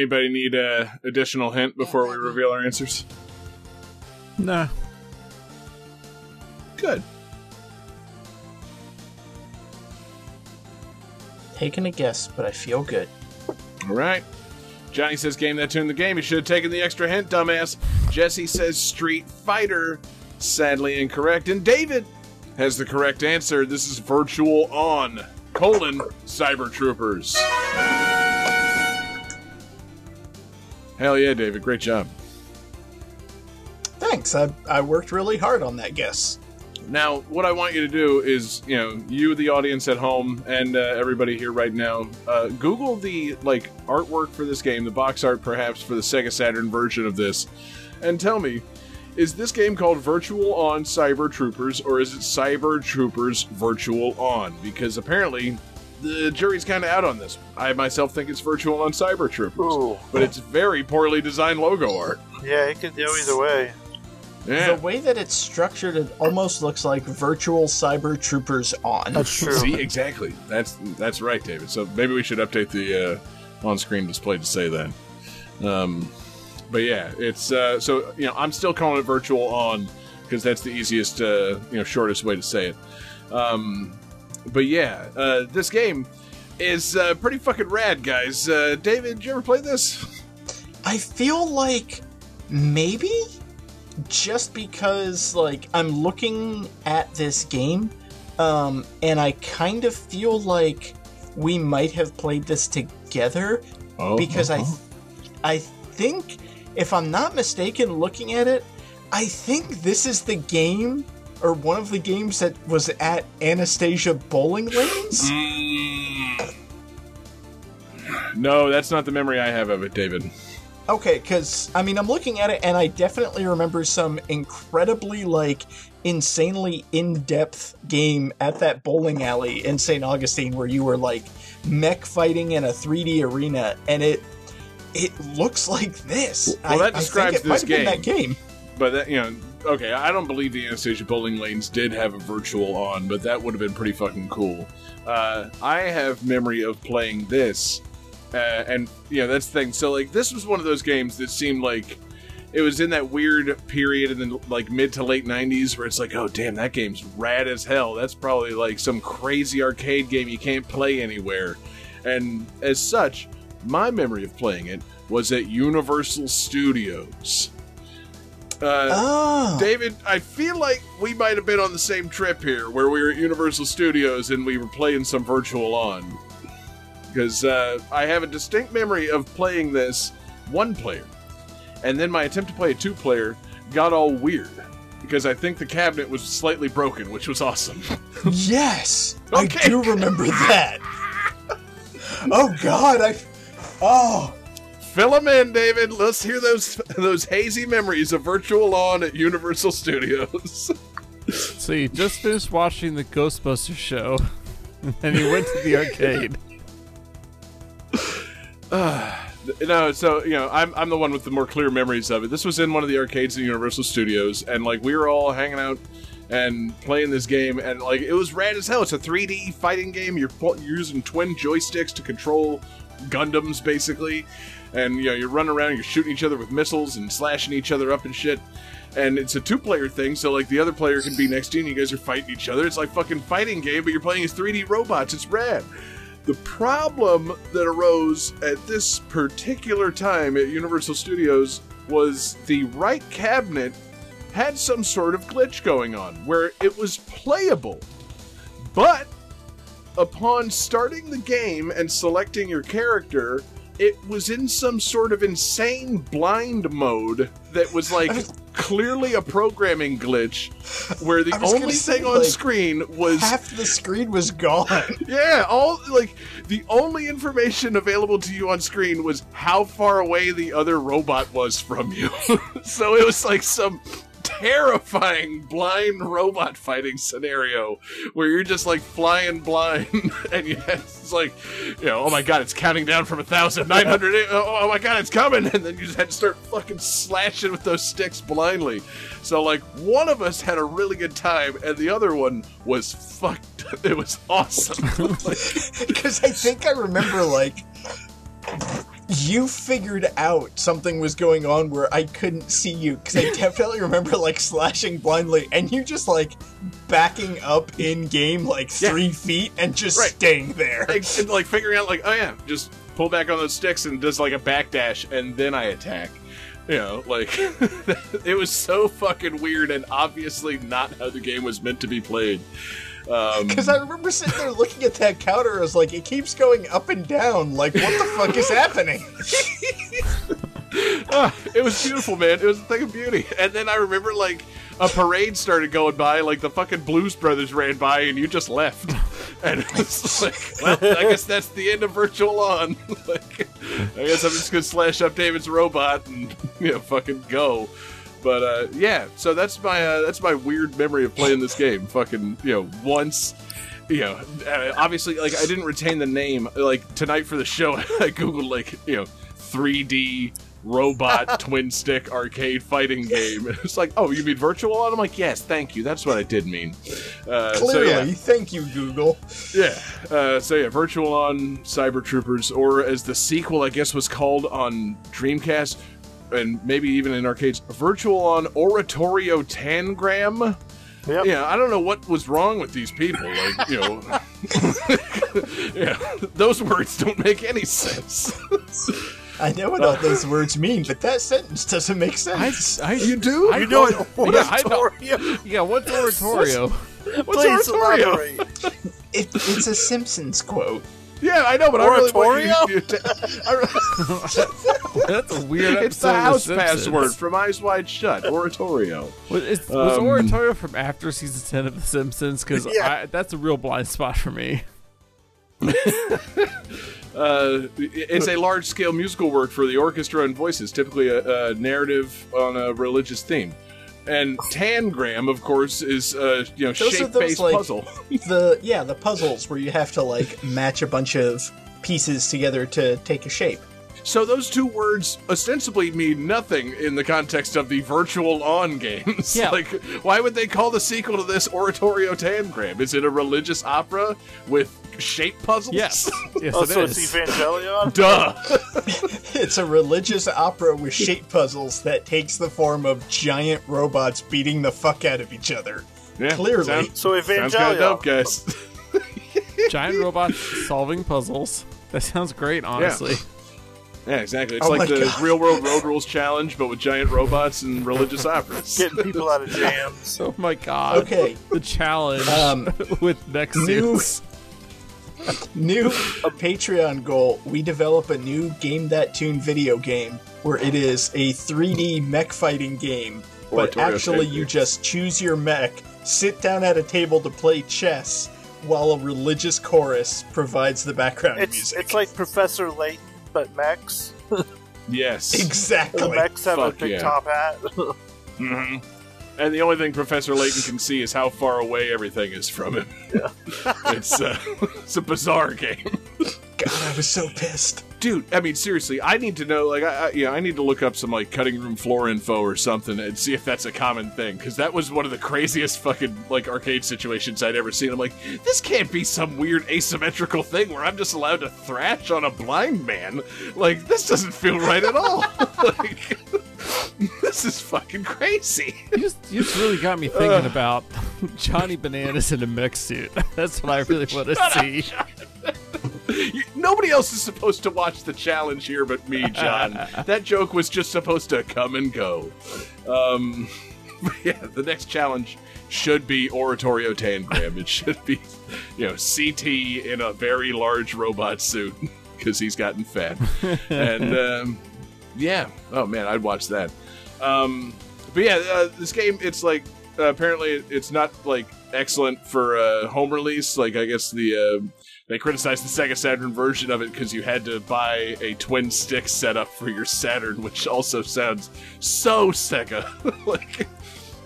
Anybody need a additional hint before we reveal our answers? Nah. Good. Taking a guess, but I feel good. All right. Johnny says game that tuned the game. You should have taken the extra hint, dumbass. Jesse says Street Fighter. Sadly incorrect. And David has the correct answer. This is Virtual On, colon, Cyber Troopers. Hell yeah, David. Great job. Thanks. I I worked really hard on that guess. Now, what I want you to do is, you know, you, the audience at home, and uh, everybody here right now, uh, Google the like artwork for this game, the box art perhaps for the Sega Saturn version of this, and tell me, is this game called Virtual On Cyber Troopers or is it Cyber Troopers Virtual On? Because apparently, the jury's kind of out on this. I myself think it's Virtual On Cyber Troopers, Ooh. but it's very poorly designed logo art. Yeah, it could go either way. Yeah. The way that it's structured, it almost looks like virtual cyber troopers on. That's true. See, exactly. That's that's right, David. So maybe we should update the uh, on-screen display to say that. Um, but yeah, it's uh, so you know I'm still calling it virtual on because that's the easiest, uh, you know, shortest way to say it. Um, but yeah, uh, this game is uh, pretty fucking rad, guys. Uh, David, did you ever play this? I feel like maybe just because like I'm looking at this game um and I kind of feel like we might have played this together Oh, because I I think if I'm not mistaken looking at it I think this is the game or one of the games that was at Anastasia Bowling Lanes. Mm. No, that's not the memory I have of it, David. Okay, because I mean, I'm looking at it and I definitely remember some incredibly, like, insanely in depth game at that bowling alley in St. Augustine where you were, like, mech fighting in a 3D arena and it. It looks like this. Well, that describes I think it this might have been that game. But that you know, okay, I don't believe the Anastasia Bowling Lanes did have a virtual on, but that would have been pretty fucking cool. Uh, I have memory of playing this, uh, and you know that's the thing. So like, this was one of those games that seemed like it was in that weird period in the like mid to late '90s where it's like, oh damn, that game's rad as hell. That's probably like some crazy arcade game you can't play anywhere, and as such. My memory of playing it was at Universal Studios. Uh, Oh. David, I feel like we might have been on the same trip here, where we were at Universal Studios and we were playing some virtual on. Because uh, I have a distinct memory of playing this one player, and then my attempt to play a two player got all weird because I think the cabinet was slightly broken, which was awesome. Yes, Okay. I do remember that. oh God, I. Oh, Fill them in, David. Let's hear those those hazy memories of Virtual On at Universal Studios. So you just finished watching the Ghostbusters show, and you went to the arcade. No, so you know, I'm I'm the one with the more clear memories of it. This was in one of the arcades at Universal Studios, and like we were all hanging out and playing this game, and like it was rad as hell. It's a 3D fighting game. You're, you're using twin joysticks to control Gundams, basically, and you know you're running around, you're shooting each other with missiles and slashing each other up and shit. And it's a two-player thing, so like the other player can be next to you, and you guys are fighting each other. It's like fucking fighting game, but you're playing as 3D robots. It's rad. The problem that arose at this particular time at Universal Studios was the right cabinet had some sort of glitch going on where it was playable. But upon starting the game and selecting your character, it was in some sort of insane blind mode that was like clearly a programming glitch where the only thing on like, screen was half the screen was gone. yeah, all like the only information available to you on screen was how far away the other robot was from you. so it was like some terrifying blind robot fighting scenario where you're just like flying blind and you it's like you know oh my god it's counting down from a thousand nine hundred eh, oh, oh my god it's coming! And then you just had to start fucking slashing with those sticks blindly. So like one of us had a really good time and the other one was fucked it was awesome. Because I think I remember, like, you figured out something was going on where I couldn't see you. Because I definitely remember, like, slashing blindly, and you just, like, backing up in game, like, Yeah. three feet and just Right. staying there. like, and, like figuring out like oh yeah just pull back on those sticks and does like a backdash and then i attack you know like it was so fucking weird and obviously not how the game was meant to be played um, Because I remember sitting there looking at that counter, I was like, it keeps going up and down. Like, what the fuck is happening? ah, it was beautiful man. It was a thing of beauty. And then i remember like a parade started going by like the fucking blues brothers ran by and you just left. And it's like well i guess that's the end of virtual on like i guess i'm just gonna slash up david's robot and you know fucking go but uh, yeah so that's my uh, that's my weird memory of playing this game fucking you know once you know uh, obviously like i didn't retain the name like tonight for the show i googled like you know 3d robot twin stick arcade fighting game it's like oh you mean virtual on i'm like yes thank you that's what i did mean uh, so Clearly. yeah Thank you, Google. yeah. Uh, so yeah, Virtual on Cyber Troopers, or as the sequel, I guess, was called on Dreamcast, and maybe even in arcades, Virtual on Oratorio Tangram. Yep. Yeah, I don't know what was wrong with these people. Like, you know, yeah, those words don't make any sense. I know what all those words mean, but that sentence doesn't make sense. I, You do? I You know don't- what yeah, know. oratorio? Yeah, what's oratorio? What's Please oratorio? It, it's a Simpsons quote. Yeah, I know, but I really want Oratorio? you to. I, That's a weird it's the house Simpsons. password from Eyes Wide Shut. Oratorio. Was, is, was Um, oratorio from after season ten of The Simpsons? Because Yeah. that's a real blind spot for me. Uh, it's a large scale musical work for the orchestra and voices, typically a, a narrative on a religious theme. And Tangram, of course, is a you know Those shape those, based like- puzzle. The yeah, the puzzles where you have to like match a bunch of pieces together to take a shape. So those two words ostensibly mean nothing in the context of the virtual on games. Yeah. like, why would they call the sequel to this Oratorio Tangram? Is it a religious opera with shape puzzles? Yes, yes, Oh, it so is. it's Evangelion? Duh. It's a religious opera with shape puzzles that takes the form of giant robots beating the fuck out of each other. Yeah, Clearly. sound- So sounds kind of dope, guys. Giant robots solving puzzles. That sounds great, honestly. Yeah, exactly. It's Oh like the God. real world road rules challenge, but with giant robots and religious operas. Getting people out of jams. Oh my god. Okay, The challenge Um, with next new- suits. new Patreon goal. We develop a new Game That Tune video game where it is a 3D mech fighting game, but Oratorio actually type you just choose your mech, sit down at a table to play chess, while a religious chorus provides the background It's music. it's like Professor Layton, but mechs. Yes. The exactly. mechs have a big yeah. top hat. hmm And the only thing Professor Layton can see is how far away everything is from him. it's uh, it's a bizarre game, God, I was so pissed. Dude. I mean, seriously, I need to know. Like, I, I yeah, I need to look up some like cutting room floor info or something and see if that's a common thing because that was one of the craziest fucking like arcade situations I'd ever seen. I'm like, this can't be some weird asymmetrical thing where I'm just allowed to thrash on a blind man. Like, this doesn't feel right at all. like. This is fucking crazy. You just, you just really got me thinking uh. about Johnny Bananas in a mech suit. That's what I really want to see. You- Nobody else is supposed to watch the challenge here but me, John. that joke was just supposed to come and go. Um, yeah, the next challenge should be Oratorio Tangram. It should be, you know, CT in a very large robot suit because he's gotten fat. and um, yeah, oh man, I'd watch that. Um, but yeah, uh, this game, it's like uh, apparently it's not like excellent for uh, home release. Like I guess the uh, they criticized the Sega Saturn version of it because you had to buy a twin stick setup for your Saturn, which also sounds so Sega. like,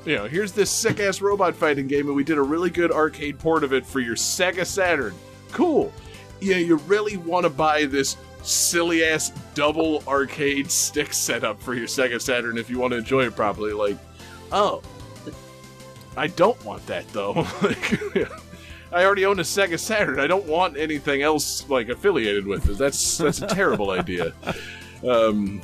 you know, here's this sick ass robot fighting game, and we did a really good arcade port of it for your Sega Saturn. Cool. Yeah, you really want to buy this silly ass double arcade stick setup for your Sega Saturn if you want to enjoy it properly. Like, oh, I don't want that though. like, I already own a Sega Saturn. I don't want anything else like affiliated with it. That's that's a terrible idea. Um,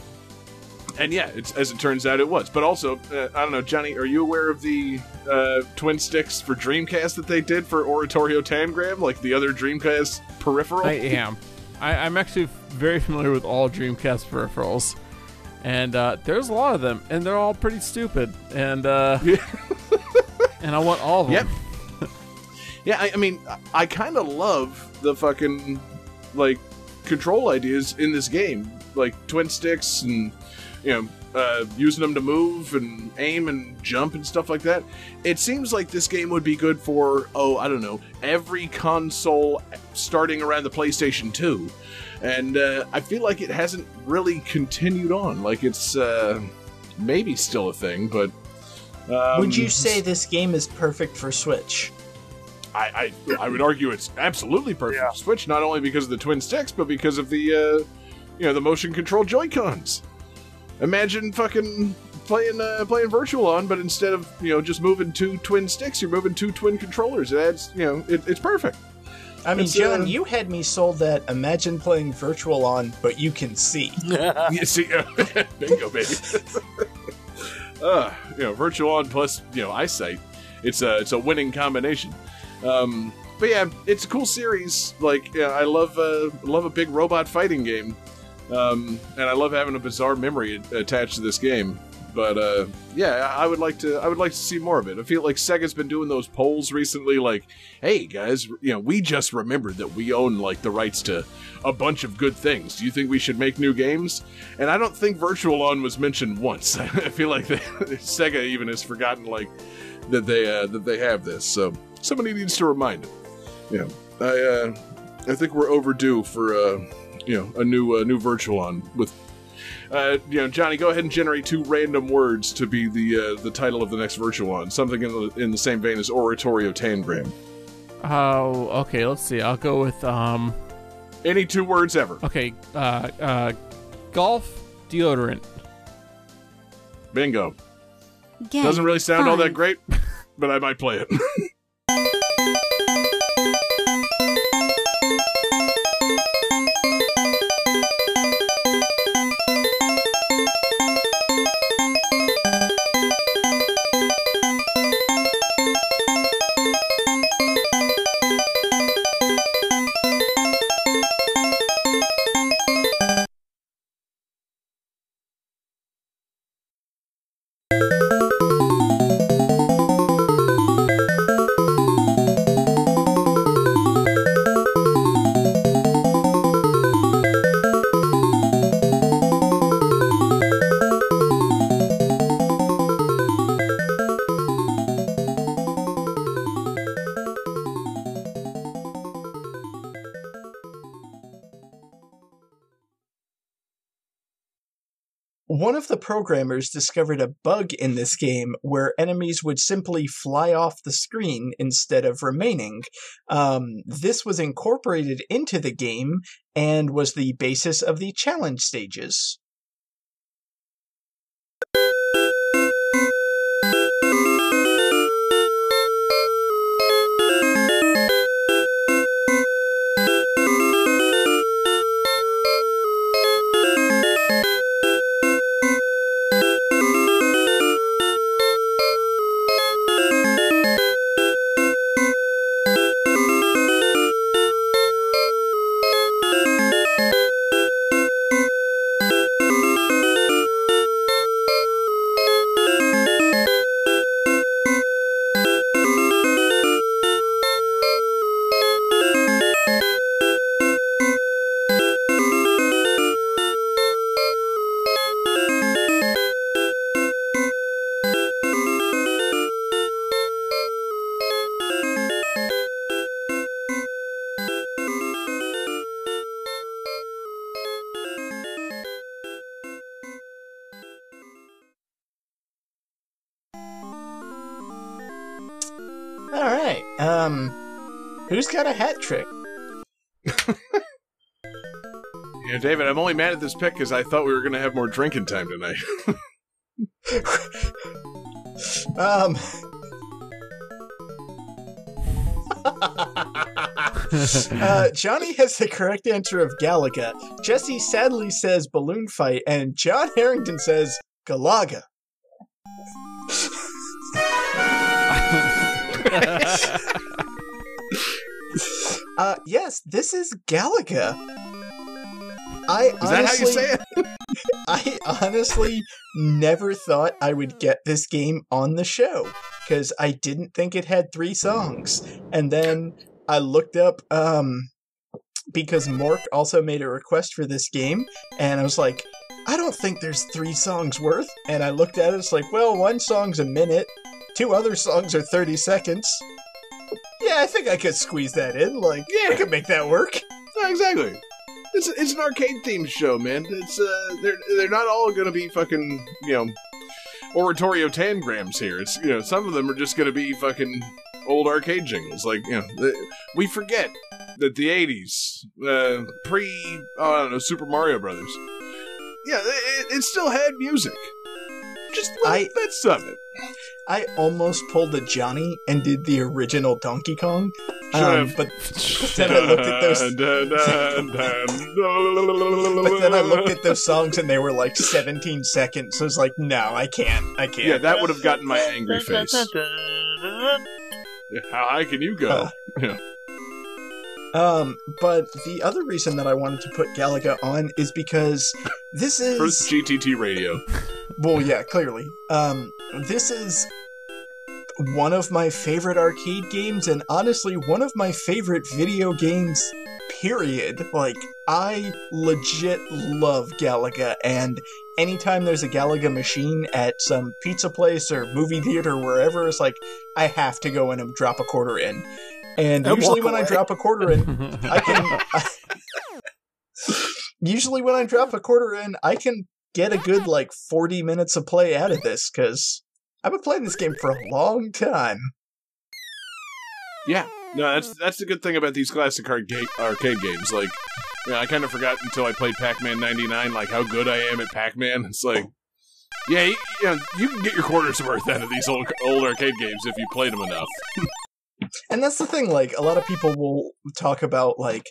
and yeah, it's, as it turns out, it was. But also, uh, I don't know, Johnny, are you aware of the uh, twin sticks for Dreamcast that they did for Oratorio Tangram, like the other Dreamcast peripheral? I am. I, I'm actually very familiar with all Dreamcast peripherals, and uh, there's a lot of them, and they're all pretty stupid. And uh, and I want all of them. Yep. Yeah, I, I mean, I, I kind of love the fucking like control ideas in this game, like twin sticks and you know uh, using them to move and aim and jump and stuff like that. It seems like this game would be good for oh I don't know every console starting around the PlayStation Two, and uh, I feel like it hasn't really continued on. Like it's uh, maybe still a thing, but. Um, Would you say this game is perfect for Switch? I, I I would argue it's absolutely perfect Yeah. for Switch, not only because of the twin sticks, but because of the uh, you know the motion control Joy Cons. Imagine fucking playing uh, playing Virtual On, but instead of you know just moving two twin sticks, you're moving two twin controllers. It adds you know it, it's perfect. I mean, It's, John, uh, you had me sold that imagine playing Virtual On, but you can see. you see, bingo, baby. uh, you know, Virtual On plus you know eyesight. It's a it's a winning combination. Um, but yeah, it's a cool series. Like, yeah, I love uh, love a big robot fighting game, um, and I love having a bizarre memory attached to this game. But uh, yeah, I would like to. I would like to see more of it. I feel like Sega's been doing those polls recently. Like, hey guys, you know, we just remembered that we own like the rights to a bunch of good things. Do you think we should make new games? And I don't think Virtual On was mentioned once. I feel like they, Sega even has forgotten like that they uh, that they have this. So somebody needs to remind them. Yeah, I uh, I think we're overdue for uh, you know a new uh, new Virtual On with. Uh, you know, Johnny, go ahead and generate two random words to be the uh, the title of the next Virtual On. Something in the, in the same vein as Oratorio Tangram. Oh, okay. Let's see. I'll go with um. Any two words ever. Okay. Uh, uh, golf deodorant. Bingo. Game Doesn't really sound all that great, but I might play it. programmers discovered a bug in this game where enemies would simply fly off the screen instead of remaining. Um, this was incorporated into the game and was the basis of the challenge stages. I'm only mad at this pick because I thought we were going to have more drinking time tonight. Um. uh, Johnny has the correct answer of Galaga. Jesse sadly says balloon fight, and John Harrington says Galaga. Uh, yes, this is Galaga. I Is that how you honestly- say it? I honestly never thought I would get this game on the show because I didn't think it had three songs. And then I looked up um, because Mork also made a request for this game, and I was like, I don't think there's three songs worth. And I looked at it, it's like, well, one song's a minute, two other songs are 30 seconds. Yeah, I think I could squeeze that in. Like, yeah, I could make that work. Exactly. It's it's an arcade themed show, man. It's uh, they're they're not all going to be fucking you know oratorio tangrams here. It's you know some of them are just going to be fucking old arcade jingles. Like you know the, we forget that the '80s uh, pre oh, I don't know Super Mario Brothers. Yeah, it, it still had music. Just little I- bits of it. I almost pulled a Johnny and did the original Donkey Kong. Um, but then I looked at those. But then I looked at those songs and they were like 17 seconds. So I was like, no, I can't. I can't. Yeah, that would have gotten my angry face. How high can you go? Uh, Yeah. Um, but the other reason that I wanted to put Galaga on is because this is First GTT radio. well, yeah, clearly. Um, this is one of my favorite arcade games, and honestly, one of my favorite video games. Period. Like, I legit love Galaga, and anytime there's a Galaga machine at some pizza place or movie theater, wherever, it's like I have to go in and drop a quarter in. And And usually, when I drop a quarter in, I can. usually, when I drop a quarter in, I can get a good like 40 minutes of play out of this because I've been playing this game for a long time. Yeah. No, that's that's the good thing about these classic arcade arcade games. Like, yeah, I kind of forgot until I played Pac-Man '99, like how good I am at Pac-Man. It's like, yeah, you, you, know, you can get your quarters worth out of these old old arcade games if you played them enough. And that's the thing, like, a lot of people will talk about, like,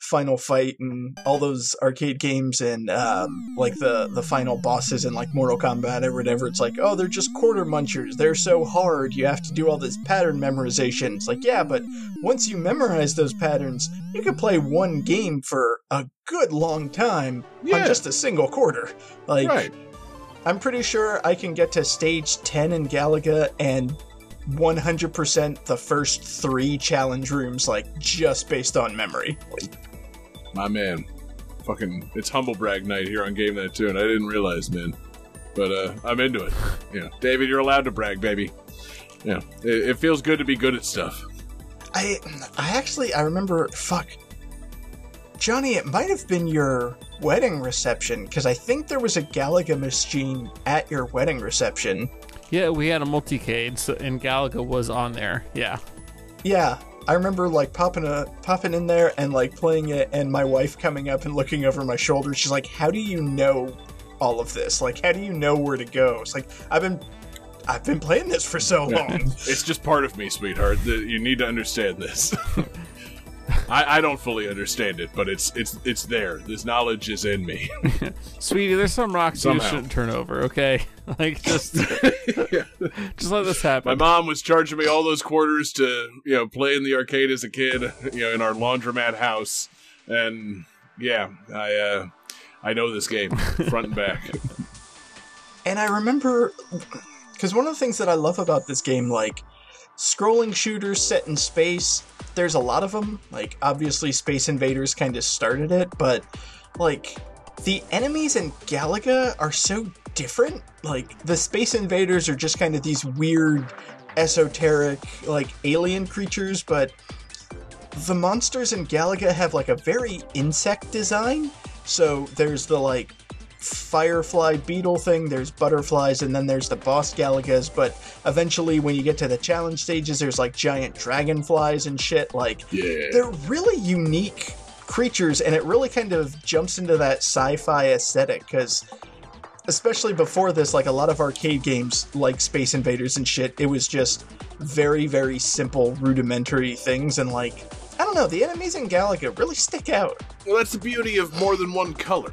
Final Fight and all those arcade games and, um, like, the, the final bosses in, like, Mortal Kombat or whatever. It's like, oh, they're just quarter munchers. They're so hard. You have to do all this pattern memorization. It's like, yeah, but once you memorize those patterns, you can play one game for a good long time Yeah. on just a single quarter. Like, right. I'm pretty sure I can get to stage 10 in Galaga and 100% the first three challenge rooms, like, just based on memory. My man. Fucking, it's humble brag night here on Game That and I didn't realize, man. But uh, I'm into it. Yeah, David, you're allowed to brag, baby. Yeah, it, it feels good to be good at stuff. I, I actually, I remember, fuck. Johnny, it might have been your wedding reception because I think there was a Galaga machine at your wedding reception. Yeah, we had a multicade, so, and Galaga was on there. Yeah. Yeah, I remember like popping a popping in there and like playing it, and my wife coming up and looking over my shoulder. She's like, "How do you know all of this? Like, how do you know where to go?" It's like I've been I've been playing this for so long. It's just part of me, sweetheart. The- You need to understand this. I, I don't fully understand it, but it's it's it's there. This knowledge is in me. Sweetie, there's some rocks you shouldn't turn over, okay? Like, just, just let this happen. My mom was charging me all those quarters to you know play in the arcade as a kid, you know, in our laundromat house, and yeah, I uh, I know this game front and back. And I remember because one of the things that I love about this game, like scrolling shooters set in space, there's a lot of them. Like, obviously, Space Invaders kind of started it, but like the enemies in Galaga are so different. Like, the Space Invaders are just kind of these weird, esoteric, like alien creatures, but the monsters in Galaga have like a very insect design. So there's the like firefly beetle thing, there's butterflies, and then there's the boss Galagas. But eventually, when you get to the challenge stages, there's like giant dragonflies and shit. Like, Yeah. they're really unique creatures, and it really kind of jumps into that sci fi aesthetic because. Especially before this, like a lot of arcade games, like Space Invaders and shit, it was just very, very simple, rudimentary things, and like, I don't know, the enemies in Galaga really stick out. Well, that's the beauty of more than one color.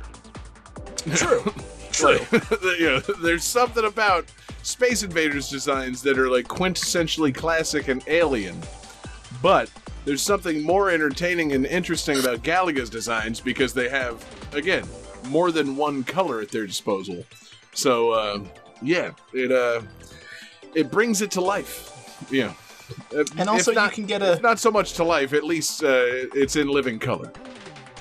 True. True. you know, there's something about Space Invaders designs that are like quintessentially classic and alien, but there's something more entertaining and interesting about Galaga's designs because they have, again, more than one color at their disposal. So, uh, yeah, it uh, it brings it to life. Yeah. Uh, And also not, you can get a- not so much to life. At least uh, it's in living color.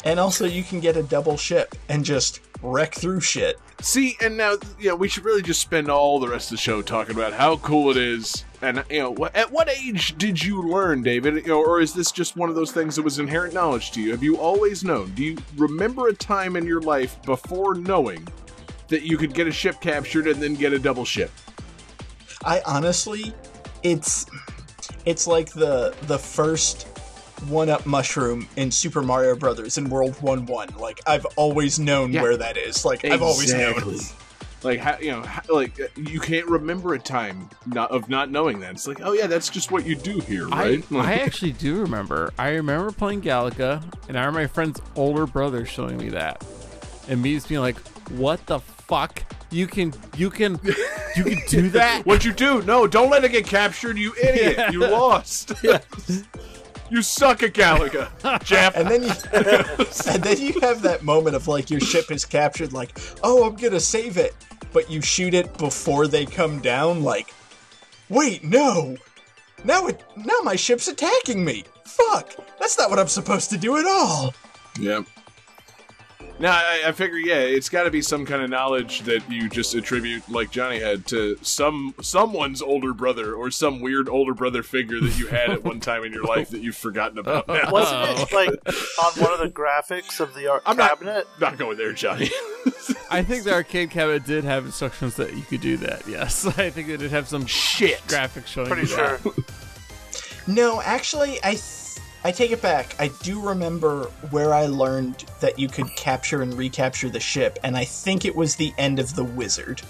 And also, you can get a double ship and just wreck through shit. See, and now, you know, we should really just spend all the rest of the show talking about how cool it is. And, you know, at what age did you learn, David? You know, or is this just one of those things that was inherent knowledge to you? Have you always known? Do you remember a time in your life before knowing that you could get a ship captured and then get a double ship? I honestly, it's it's like the the first one up mushroom in Super Mario Brothers in World One One. Like I've always known Yeah. where that is. Like I've always known. Like how you know, how, like uh, you can't remember a time not, of not knowing that. It's like, oh yeah, that's just what you do here, I, right? I actually do remember. I remember playing Galaga, and I remember my friend's older brother showing me that, and me just being like, "What the fuck? You can, you can, you can do that?" What'd you do? No, don't let it get captured, you idiot. Yeah. You lost. You suck at Galaga, Jeff. And then you and then you have that moment of like your ship is captured. Like oh, I'm gonna save it, but you shoot it before they come down. Like wait, no. Now it now my ship's attacking me. Fuck, that's not what I'm supposed to do at all. Yep. Now, I, I figure, yeah, it's got to be some kind of knowledge that you just attribute, like Johnny had, to some someone's older brother or some weird older brother figure that you had at one time in your life that you've forgotten about now. Wasn't it like on one of the graphics of the art I'm not- cabinet? Not going there, Johnny. I think the arcade cabinet did have instructions that you could do that. Yes, I think it did have some Shit. graphics showing. Pretty you that. sure. No, actually, I th- I take it back. I do remember where I learned that you could capture and recapture the ship, and I think it was the end of the wizard.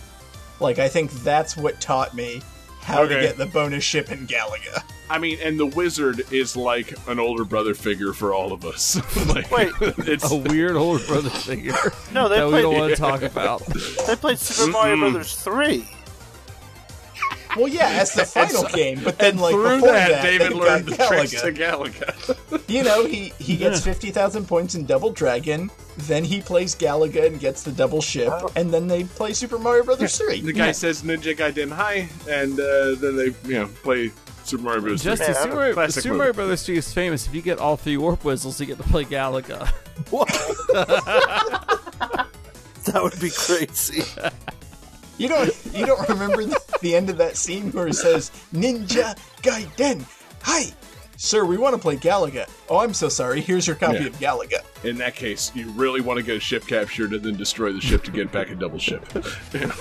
Like, I think that's what taught me how to get the bonus ship in Galaga. I mean, and the wizard is like an older brother figure for all of us. like, Wait. it's A weird older brother figure No, they that we don't want to talk about. They played Super Mario Brothers three. Well, yeah, as the final game, but then like through before that, that, David they learned got the tricks Galaga. to Galaga. You know, he he gets fifty thousand points in Double Dragon, then he plays Galaga and gets the double ship, and then they play Super Mario Brothers three. the guy says Ninja Gaiden Hi, and uh, then they, you know, play Super Mario Bros. Just Man, Super, Mario, classic Super movie. Mario Brothers 3 is famous. If you get all three warp whistles, you get to play Galaga. What? That would be crazy. You don't you don't remember the, the end of that scene where it says Ninja Gaiden? Hi, sir, we want to play Galaga. Oh, I'm so sorry. Here's your copy Yeah. of Galaga. In that case, you really want to get a ship captured and then destroy the ship to get back a double ship.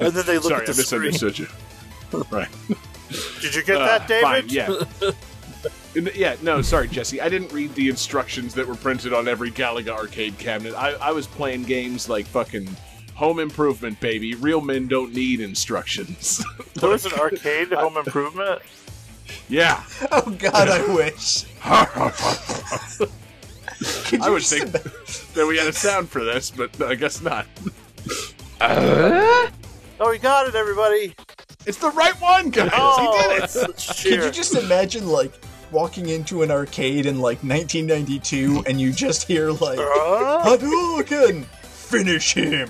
And then they look Sorry, at I the screen. misunderstood you. Right. Did you get Uh, that, fine, David? yeah. Yeah, no, sorry, Jesse. I didn't read the instructions that were printed on every Galaga arcade cabinet. I, I was playing games like fucking Home Improvement, baby. Real men don't need instructions. There was an arcade home improvement. yeah. Oh God, I wish. Could I would think that we had a sound for this, but I guess not. Uh? Oh, we got it, everybody! It's the right one, guys. Oh, he did it. let's, let's Could you just imagine like walking into an arcade in like 1992 and you just hear like Huh? Hadouken, finish him.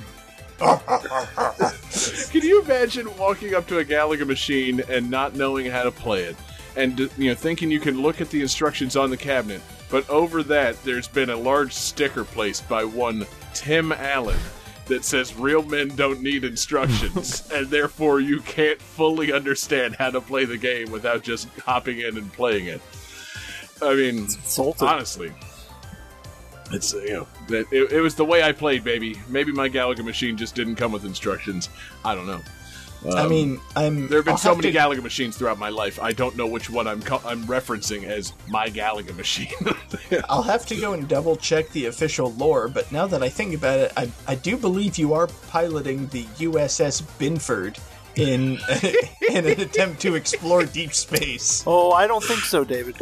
Can you imagine walking up to a Galaga machine and not knowing how to play it, and you know thinking you can look at the instructions on the cabinet, but over that there's been a large sticker placed by one Tim Allen that says "Real men don't need instructions," and therefore you can't fully understand how to play the game without just hopping in and playing it. I mean, honestly. It's uh, you know that it, it was the way I played, baby. Maybe my Galaga machine just didn't come with instructions. I don't know. I Um, mean, I'm. there have been I'll so have many to- Galaga machines throughout my life. I don't know which one I'm co- I'm referencing as my Galaga machine. I'll have to go and double check the official lore, but now that I think about it, I, I do believe you are piloting the USS Binford in in an attempt to explore deep space. Oh, I don't think so, David.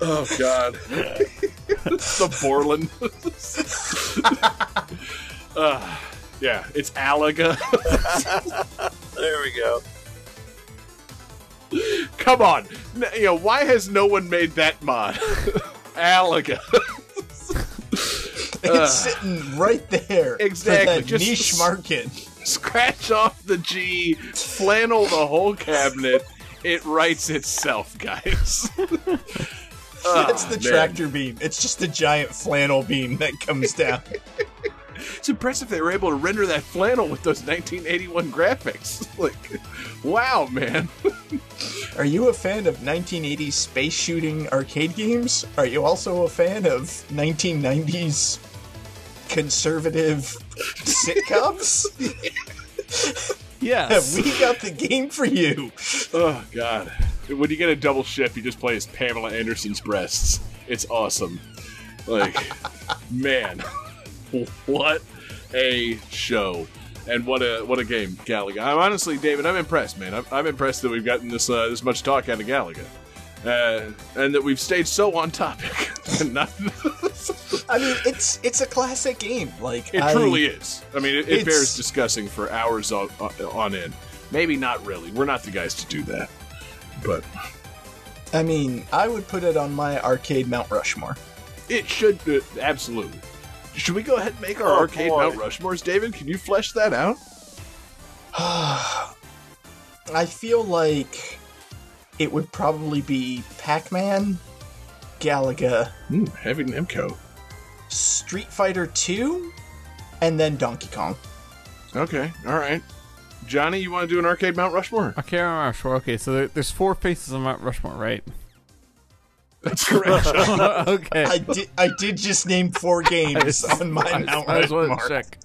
Oh God, the Borland. uh, yeah, it's Alaga. There we go. Come on, N- you know why has no one made that mod? Alaga. It's sitting right there. Exactly, For that just- niche market. Scratch off the G, flannel the whole cabinet. It writes itself, guys. Oh, That's the man. tractor beam. It's just a giant flannel beam that comes down. It's impressive they were able to render that flannel with those 1981 graphics. Like, wow, man. Are you a fan of 1980s space shooting arcade games? Are you also a fan of 1990s conservative sitcoms? Yes. we got the game for you. Oh God! When you get a double ship, you just play as Pamela Anderson's breasts. It's awesome. Like, man, what a show! And what a what a game, Galaga. I'm honestly, David, I'm impressed, man. I'm, I'm impressed that we've gotten this uh, this much talk out of Galaga, uh, and that we've stayed so on topic. I mean, it's it's a classic game. Like it I- truly is. I mean, it, it bears discussing for hours on, on end. Maybe not really. We're not the guys to do that, but I mean, I would put it on my arcade Mount Rushmore. It should uh, absolutely. Should we go ahead and make our Oh, arcade boy. Mount Rushmores, David? Can you flesh that out? I feel like it would probably be Pac-Man, Galaga, Hmm, heavy Nemco. Street Fighter 2, and then Donkey Kong. Okay, all right. Johnny, you want to do an arcade Mount Rushmore? Okay, Mount Rushmore. Okay, so there, there's four faces on Mount Rushmore, right? That's correct. okay. I did I did just name four games on my I Mount just- I just wanted to Rushmore. check.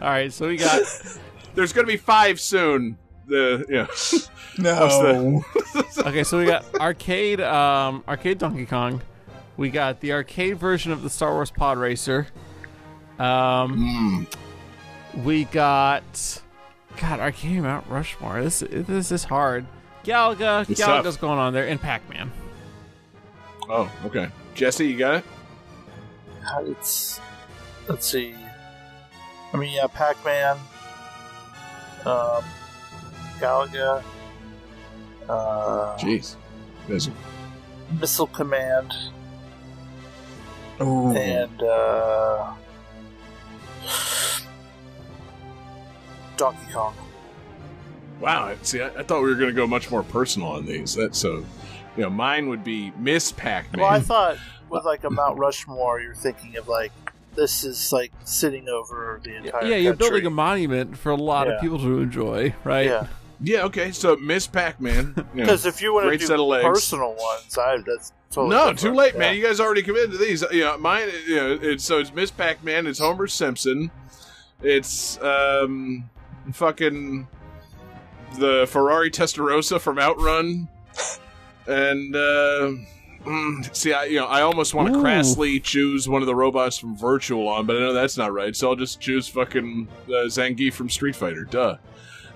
All right, so we got There's going to be five soon. The yeah. No. okay, so we got arcade, um, arcade Donkey Kong. We got the arcade version of the Star Wars Pod Racer. Um, we got God arcade Mount Rushmore. This this is hard. Galaga, It's Galaga's tough. going on there, and Pac Man. Oh, okay. Jesse, you got it. It's let's see. I mean, yeah, Pac-Man, um, Galaga, uh, Jeez. Yes. Missile Command, Ooh. and uh, Donkey Kong. Wow. See, I, I thought we were going to go much more personal on these. That's so. You know, mine would be Miss Pac-Man. Well, I thought with like a Mount Rushmore, you're thinking of like this is like sitting over the entire. yeah, you're building a monument for a lot Yeah. of people to enjoy, right? Yeah, Yeah, okay. So Miss Pac-Man. you know, Because if you want to do set of legs. personal ones, I that's totally no, different. too late, Yeah. man. You guys already committed to these. You know, mine. You know, it's so it's Miss Pac-Man. It's Homer Simpson. It's um, fucking the Ferrari Testarossa from Outrun, and uh, mm, see, I you know, I almost want to crassly choose one of the robots from Virtual On, but I know that's not right. So I'll just choose fucking uh, Zangief from Street Fighter. Duh.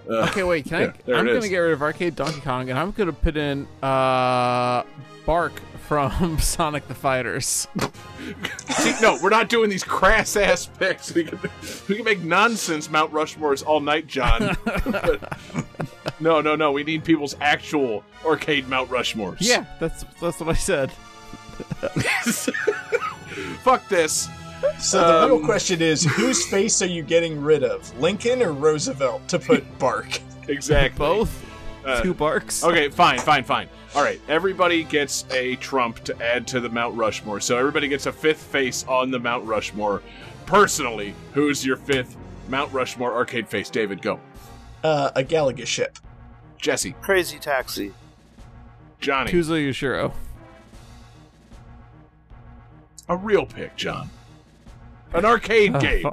Uh, Okay, wait. Can Yeah, I? I'm gonna get rid of Arcade Donkey Kong, and I'm gonna put in uh, Bark from Sonic the Fighters. See, no, we're not doing these crass ass picks. We can, we can make nonsense Mount Rushmores all night, John. But- no, no, no. We need people's actual arcade Mount Rushmores. yeah, that's that's what I said. Fuck this. So the real Um, question is, whose face are you getting rid of, Lincoln or Roosevelt, to put Bark? Exactly. Both Uh, two barks. Okay, fine, fine, fine. All right, everybody gets a trump to add to the Mount Rushmore. So everybody gets a fifth face on the Mount Rushmore. Personally, who's your fifth Mount Rushmore arcade face? David, go. Uh, a Galaga ship. Jesse, Crazy Taxi. Johnny, Kuzo Yoshiro. a real pick, John. An arcade Uh, game. fu-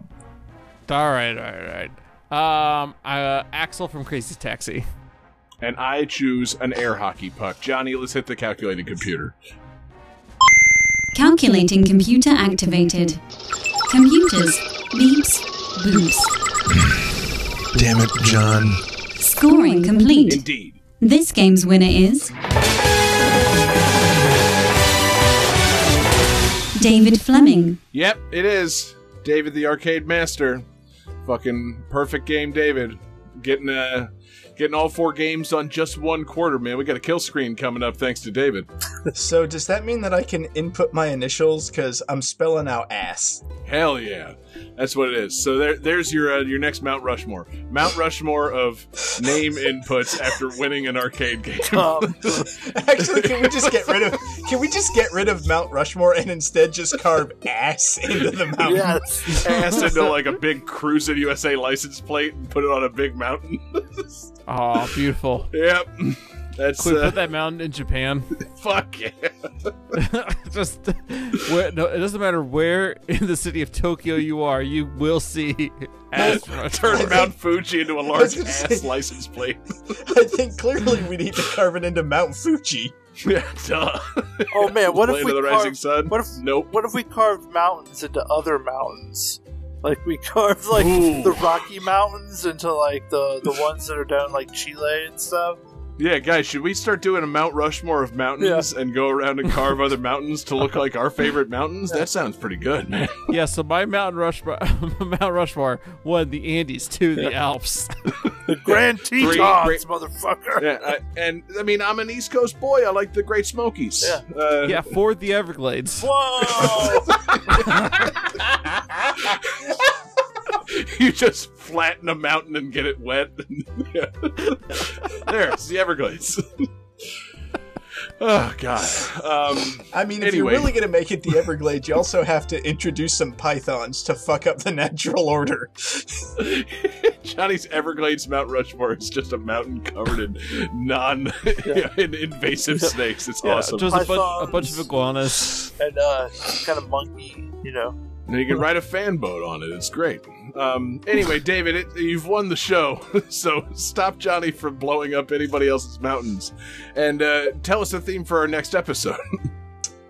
all right, all right, all right. Um, uh, Axel from Crazy Taxi. and I choose an air hockey puck. Johnny, let's hit the calculating computer. Calculating computer activated. Computers. Beeps. Boops. Damn it, John. Scoring complete. Indeed. This game's winner is. David Fleming. Yep, it is. David the arcade master. Fucking perfect game, David. Getting uh getting all four games on just one quarter, man. We got a kill screen coming up thanks to David. So does that mean that I can input my initials? Because I'm spelling out ass. Hell yeah. That's what it is. So there there's your uh, your next Mount Rushmore. Mount Rushmore of name inputs after winning an arcade game. Um, Actually, can we just get rid of? Can we just get rid of Mount Rushmore and instead just carve ass into the mountain? yes. Ass into like a big Cruisin' USA license plate and put it on a big mountain. Oh, beautiful. yep. That's Can we uh, put that mountain in Japan? fuck yeah. Just where, no, it doesn't matter where in the city of Tokyo you are, you will see ass rush. Turn Mount Fuji into a large gonna ass say- license plate. I think clearly we need to carve it into Mount Fuji. yeah, duh. Oh man, what if we of the Rising Sun? What if Nope. what if we carved mountains into other mountains? Like we carved like Ooh. the Rocky Mountains into like the the ones that are down like Chile and stuff. Yeah, guys, should we start doing a Mount Rushmore of mountains and go around and carve other mountains to look like our favorite mountains? That sounds pretty good, man. Yeah, so my Mount Rushmore, Mount Rushmore, one the Andes, two the Alps. The Grand Tetons, motherfucker. Yeah, I, and I mean, I'm an East Coast boy. I like the Great Smokies. Yeah. Uh, yeah, four the Everglades. Whoa! you just flatten a mountain and get it wet. Yeah. there, it's the Everglades. oh God. Um, I mean, if you're really gonna make it the Everglades, you also have to introduce some pythons to fuck up the natural order. Johnny's Everglades Mount Rushmore is just a mountain covered in non in invasive snakes. It's Yeah, awesome. just a, bunch, a bunch of iguanas. and uh, some kind of monkey, you know. And you can ride a fan boat on it. It's great. Um, anyway, David, it, you've won the show, so stop Johnny from blowing up anybody else's mountains, and uh, tell us the theme for our next episode.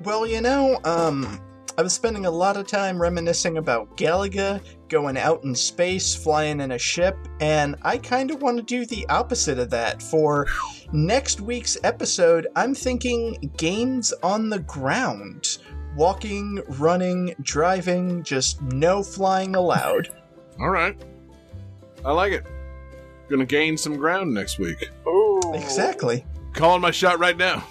Well, you know, um, I was spending a lot of time reminiscing about Galaga, going out in space, flying in a ship, and I kind of want to do the opposite of that. For next week's episode, I'm thinking games on the ground. Walking, running, driving, just no flying allowed. All right, I like it. Gonna gain some ground next week. Oh, Exactly. Calling my shot right now.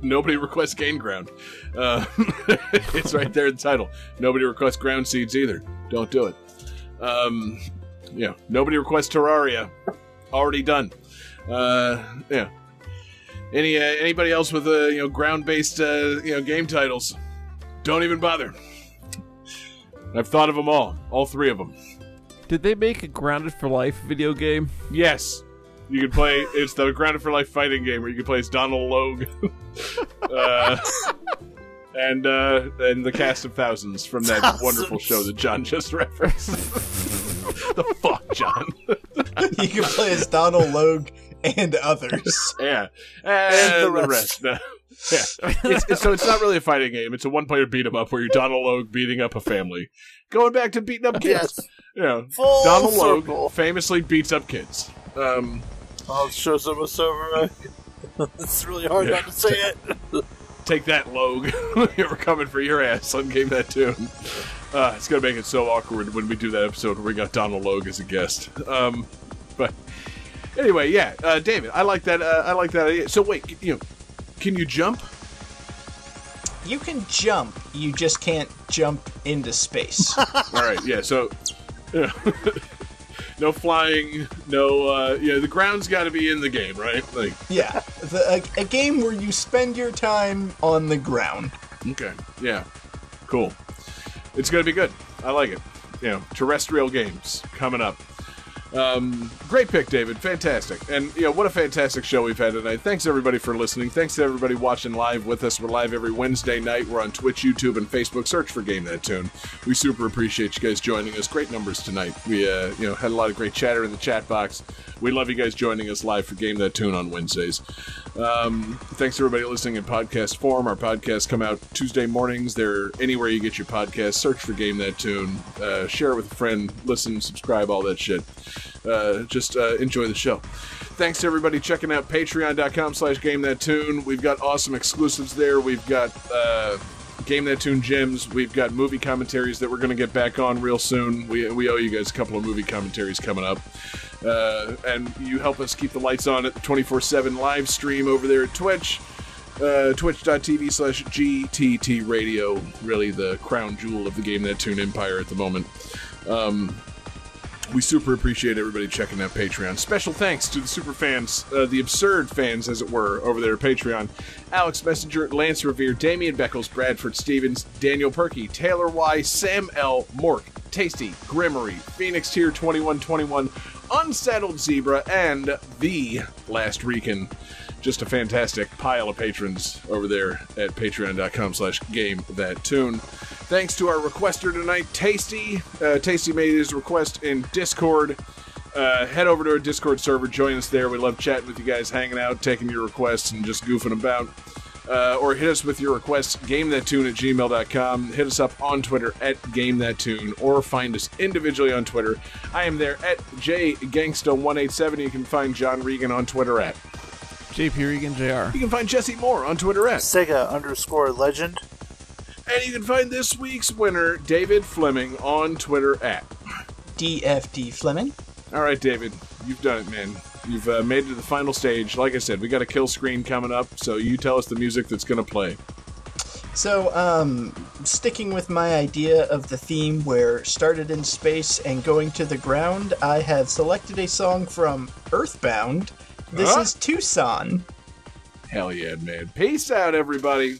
Nobody requests gain ground. Uh, it's right there in the title. Nobody requests ground seeds either. Don't do it. Um, yeah. Nobody requests Terraria. Already done. Uh, yeah. Any uh, anybody else with uh, you know ground based uh, you know game titles? Don't even bother. I've thought of them all. All three of them. Did they make a Grounded for Life video game? Yes. You can play. It's the Grounded for Life fighting game where you can play as Donald Logue, uh, and uh, and the cast of thousands from that Thousands. wonderful show that John just referenced. the fuck, John? You can play as Donald Logue and others. yeah, and, the the rest. rest. No. Yeah, it's, it's- so it's not really a fighting game. It's a one-player beat 'em up where you're Donald Logue beating up a family, going back to beating up kids. Yes. You know, Full Donald circle. Logue famously beats up kids. Um, I'll show some of over. it's really hard Yeah. not to say it. take that, Logue. We're coming for your ass on Game That Tune. Uh, it's gonna make it so awkward when we do that episode where we got Donald Logue as a guest. Um, but anyway, yeah, uh, David, I like that. Uh, I like that idea. So wait, you know, can you jump? You can jump, you just can't jump into space. All right, yeah. So, yeah. no flying, no. Uh, yeah, the ground's got to be in the game, right? Like, yeah, the, a, a game where you spend your time on the ground. okay, yeah, cool. It's gonna be good. I like it. You know, terrestrial games coming up. Um, great pick, David. Fantastic. And, you know, what a fantastic show we've had tonight. Thanks, everybody, for listening. Thanks to everybody watching live with us. We're live every Wednesday night. We're on Twitch, YouTube, and Facebook. Search for Game That Tune. We super appreciate you guys joining us. Great numbers tonight. We, uh, you know, had a lot of great chatter in the chat box. We love you guys joining us live for Game That Tune on Wednesdays. Um, thanks everybody listening in podcast form. Our podcasts come out Tuesday mornings. They're anywhere you get your podcasts. Search for Game That Tune. Uh, share it with a friend. Listen, subscribe, all that shit. Uh, just uh, enjoy the show. Thanks to everybody checking out patreon.com slash game that tune. We've got awesome exclusives there. We've got uh, Game That Tune gems. We've got movie commentaries that we're going to get back on real soon. We, we owe you guys a couple of movie commentaries coming up. Uh, and you help us keep the lights on at the 24 7 live stream over there at Twitch. Uh, Twitch.tv slash GTT Radio. Really the crown jewel of the Game That Tune empire at the moment. Um, we super appreciate everybody checking out Patreon. Special thanks to the super fans, uh, the absurd fans, as it were, over there at Patreon. Alex Messenger, Lance Revere, Damian Beckles, Bradford Stevens, Daniel Perky, Taylor Y, Sam L, Mork, Tasty, Grimmery, Phoenix Tier 2121, Unsettled Zebra, and The Last Recon. Just a fantastic pile of patrons over there at patreon.com slash game that tune. Thanks to our requester tonight, Tasty. Uh, Tasty made his request in Discord. Uh, head over to our Discord server, join us there. We love chatting with you guys, hanging out, taking your requests, and just goofing about. Uh, or hit us with your requests, gamethattune at gmail.com. Hit us up on Twitter at gamethattune, or find us individually on Twitter. I am there at jgangsta187. You can find John Regan on Twitter at. JP Regan Jr. You can find Jesse Moore on Twitter at. Sega underscore legend. And you can find this week's winner, David Fleming, on Twitter at. DFD Fleming. All right, David, you've done it, man. You've uh, made it to the final stage. Like I said, we got a kill screen coming up, so you tell us the music that's going to play. So, um, sticking with my idea of the theme where started in space and going to the ground, I have selected a song from Earthbound. This Huh? is Twoson. Hell yeah, man. Peace out, everybody.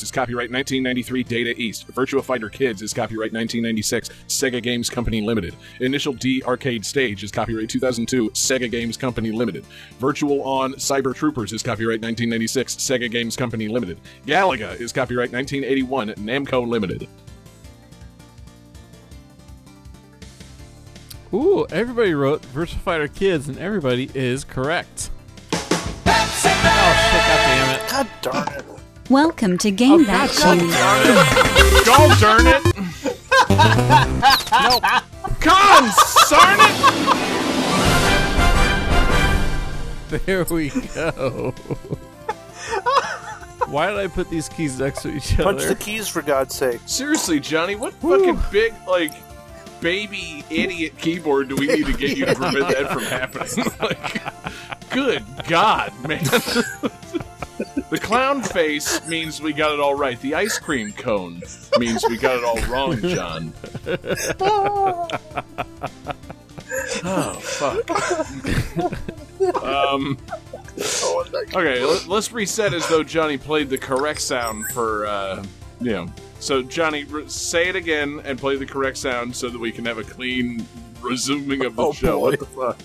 Night Slashers is copyright 1993 Data East. Virtua Fighter Kids is copyright 1996 Sega Games Company Limited. Initial D Arcade Stage is copyright 2002 Sega Games Company Limited. Virtual On Cyber Troopers is copyright 1996 Sega Games Company Limited. Galaga is copyright 1981 Namco Limited. Ooh, everybody wrote Virtua Fighter Kids, and everybody is correct. Oh shit! God damn it! God darn it. Welcome to Game oh, That Tune. God darn it! Nope. Con sarn it! There we go. Why did I put these keys next to each other? Punch the keys for God's sake. Seriously, Johnny, what fucking big, like, baby idiot keyboard do we need to get you to prevent that from happening? like, good God, man. the clown face means we got it all right. The ice cream cone means we got it all wrong, John. oh, fuck. um. Okay, let, let's reset as though Johnny played the correct sound for, uh, you know. So, Johnny, say it again and play the correct sound so that we can have a clean resuming of the Oh, show. boy. What the fuck?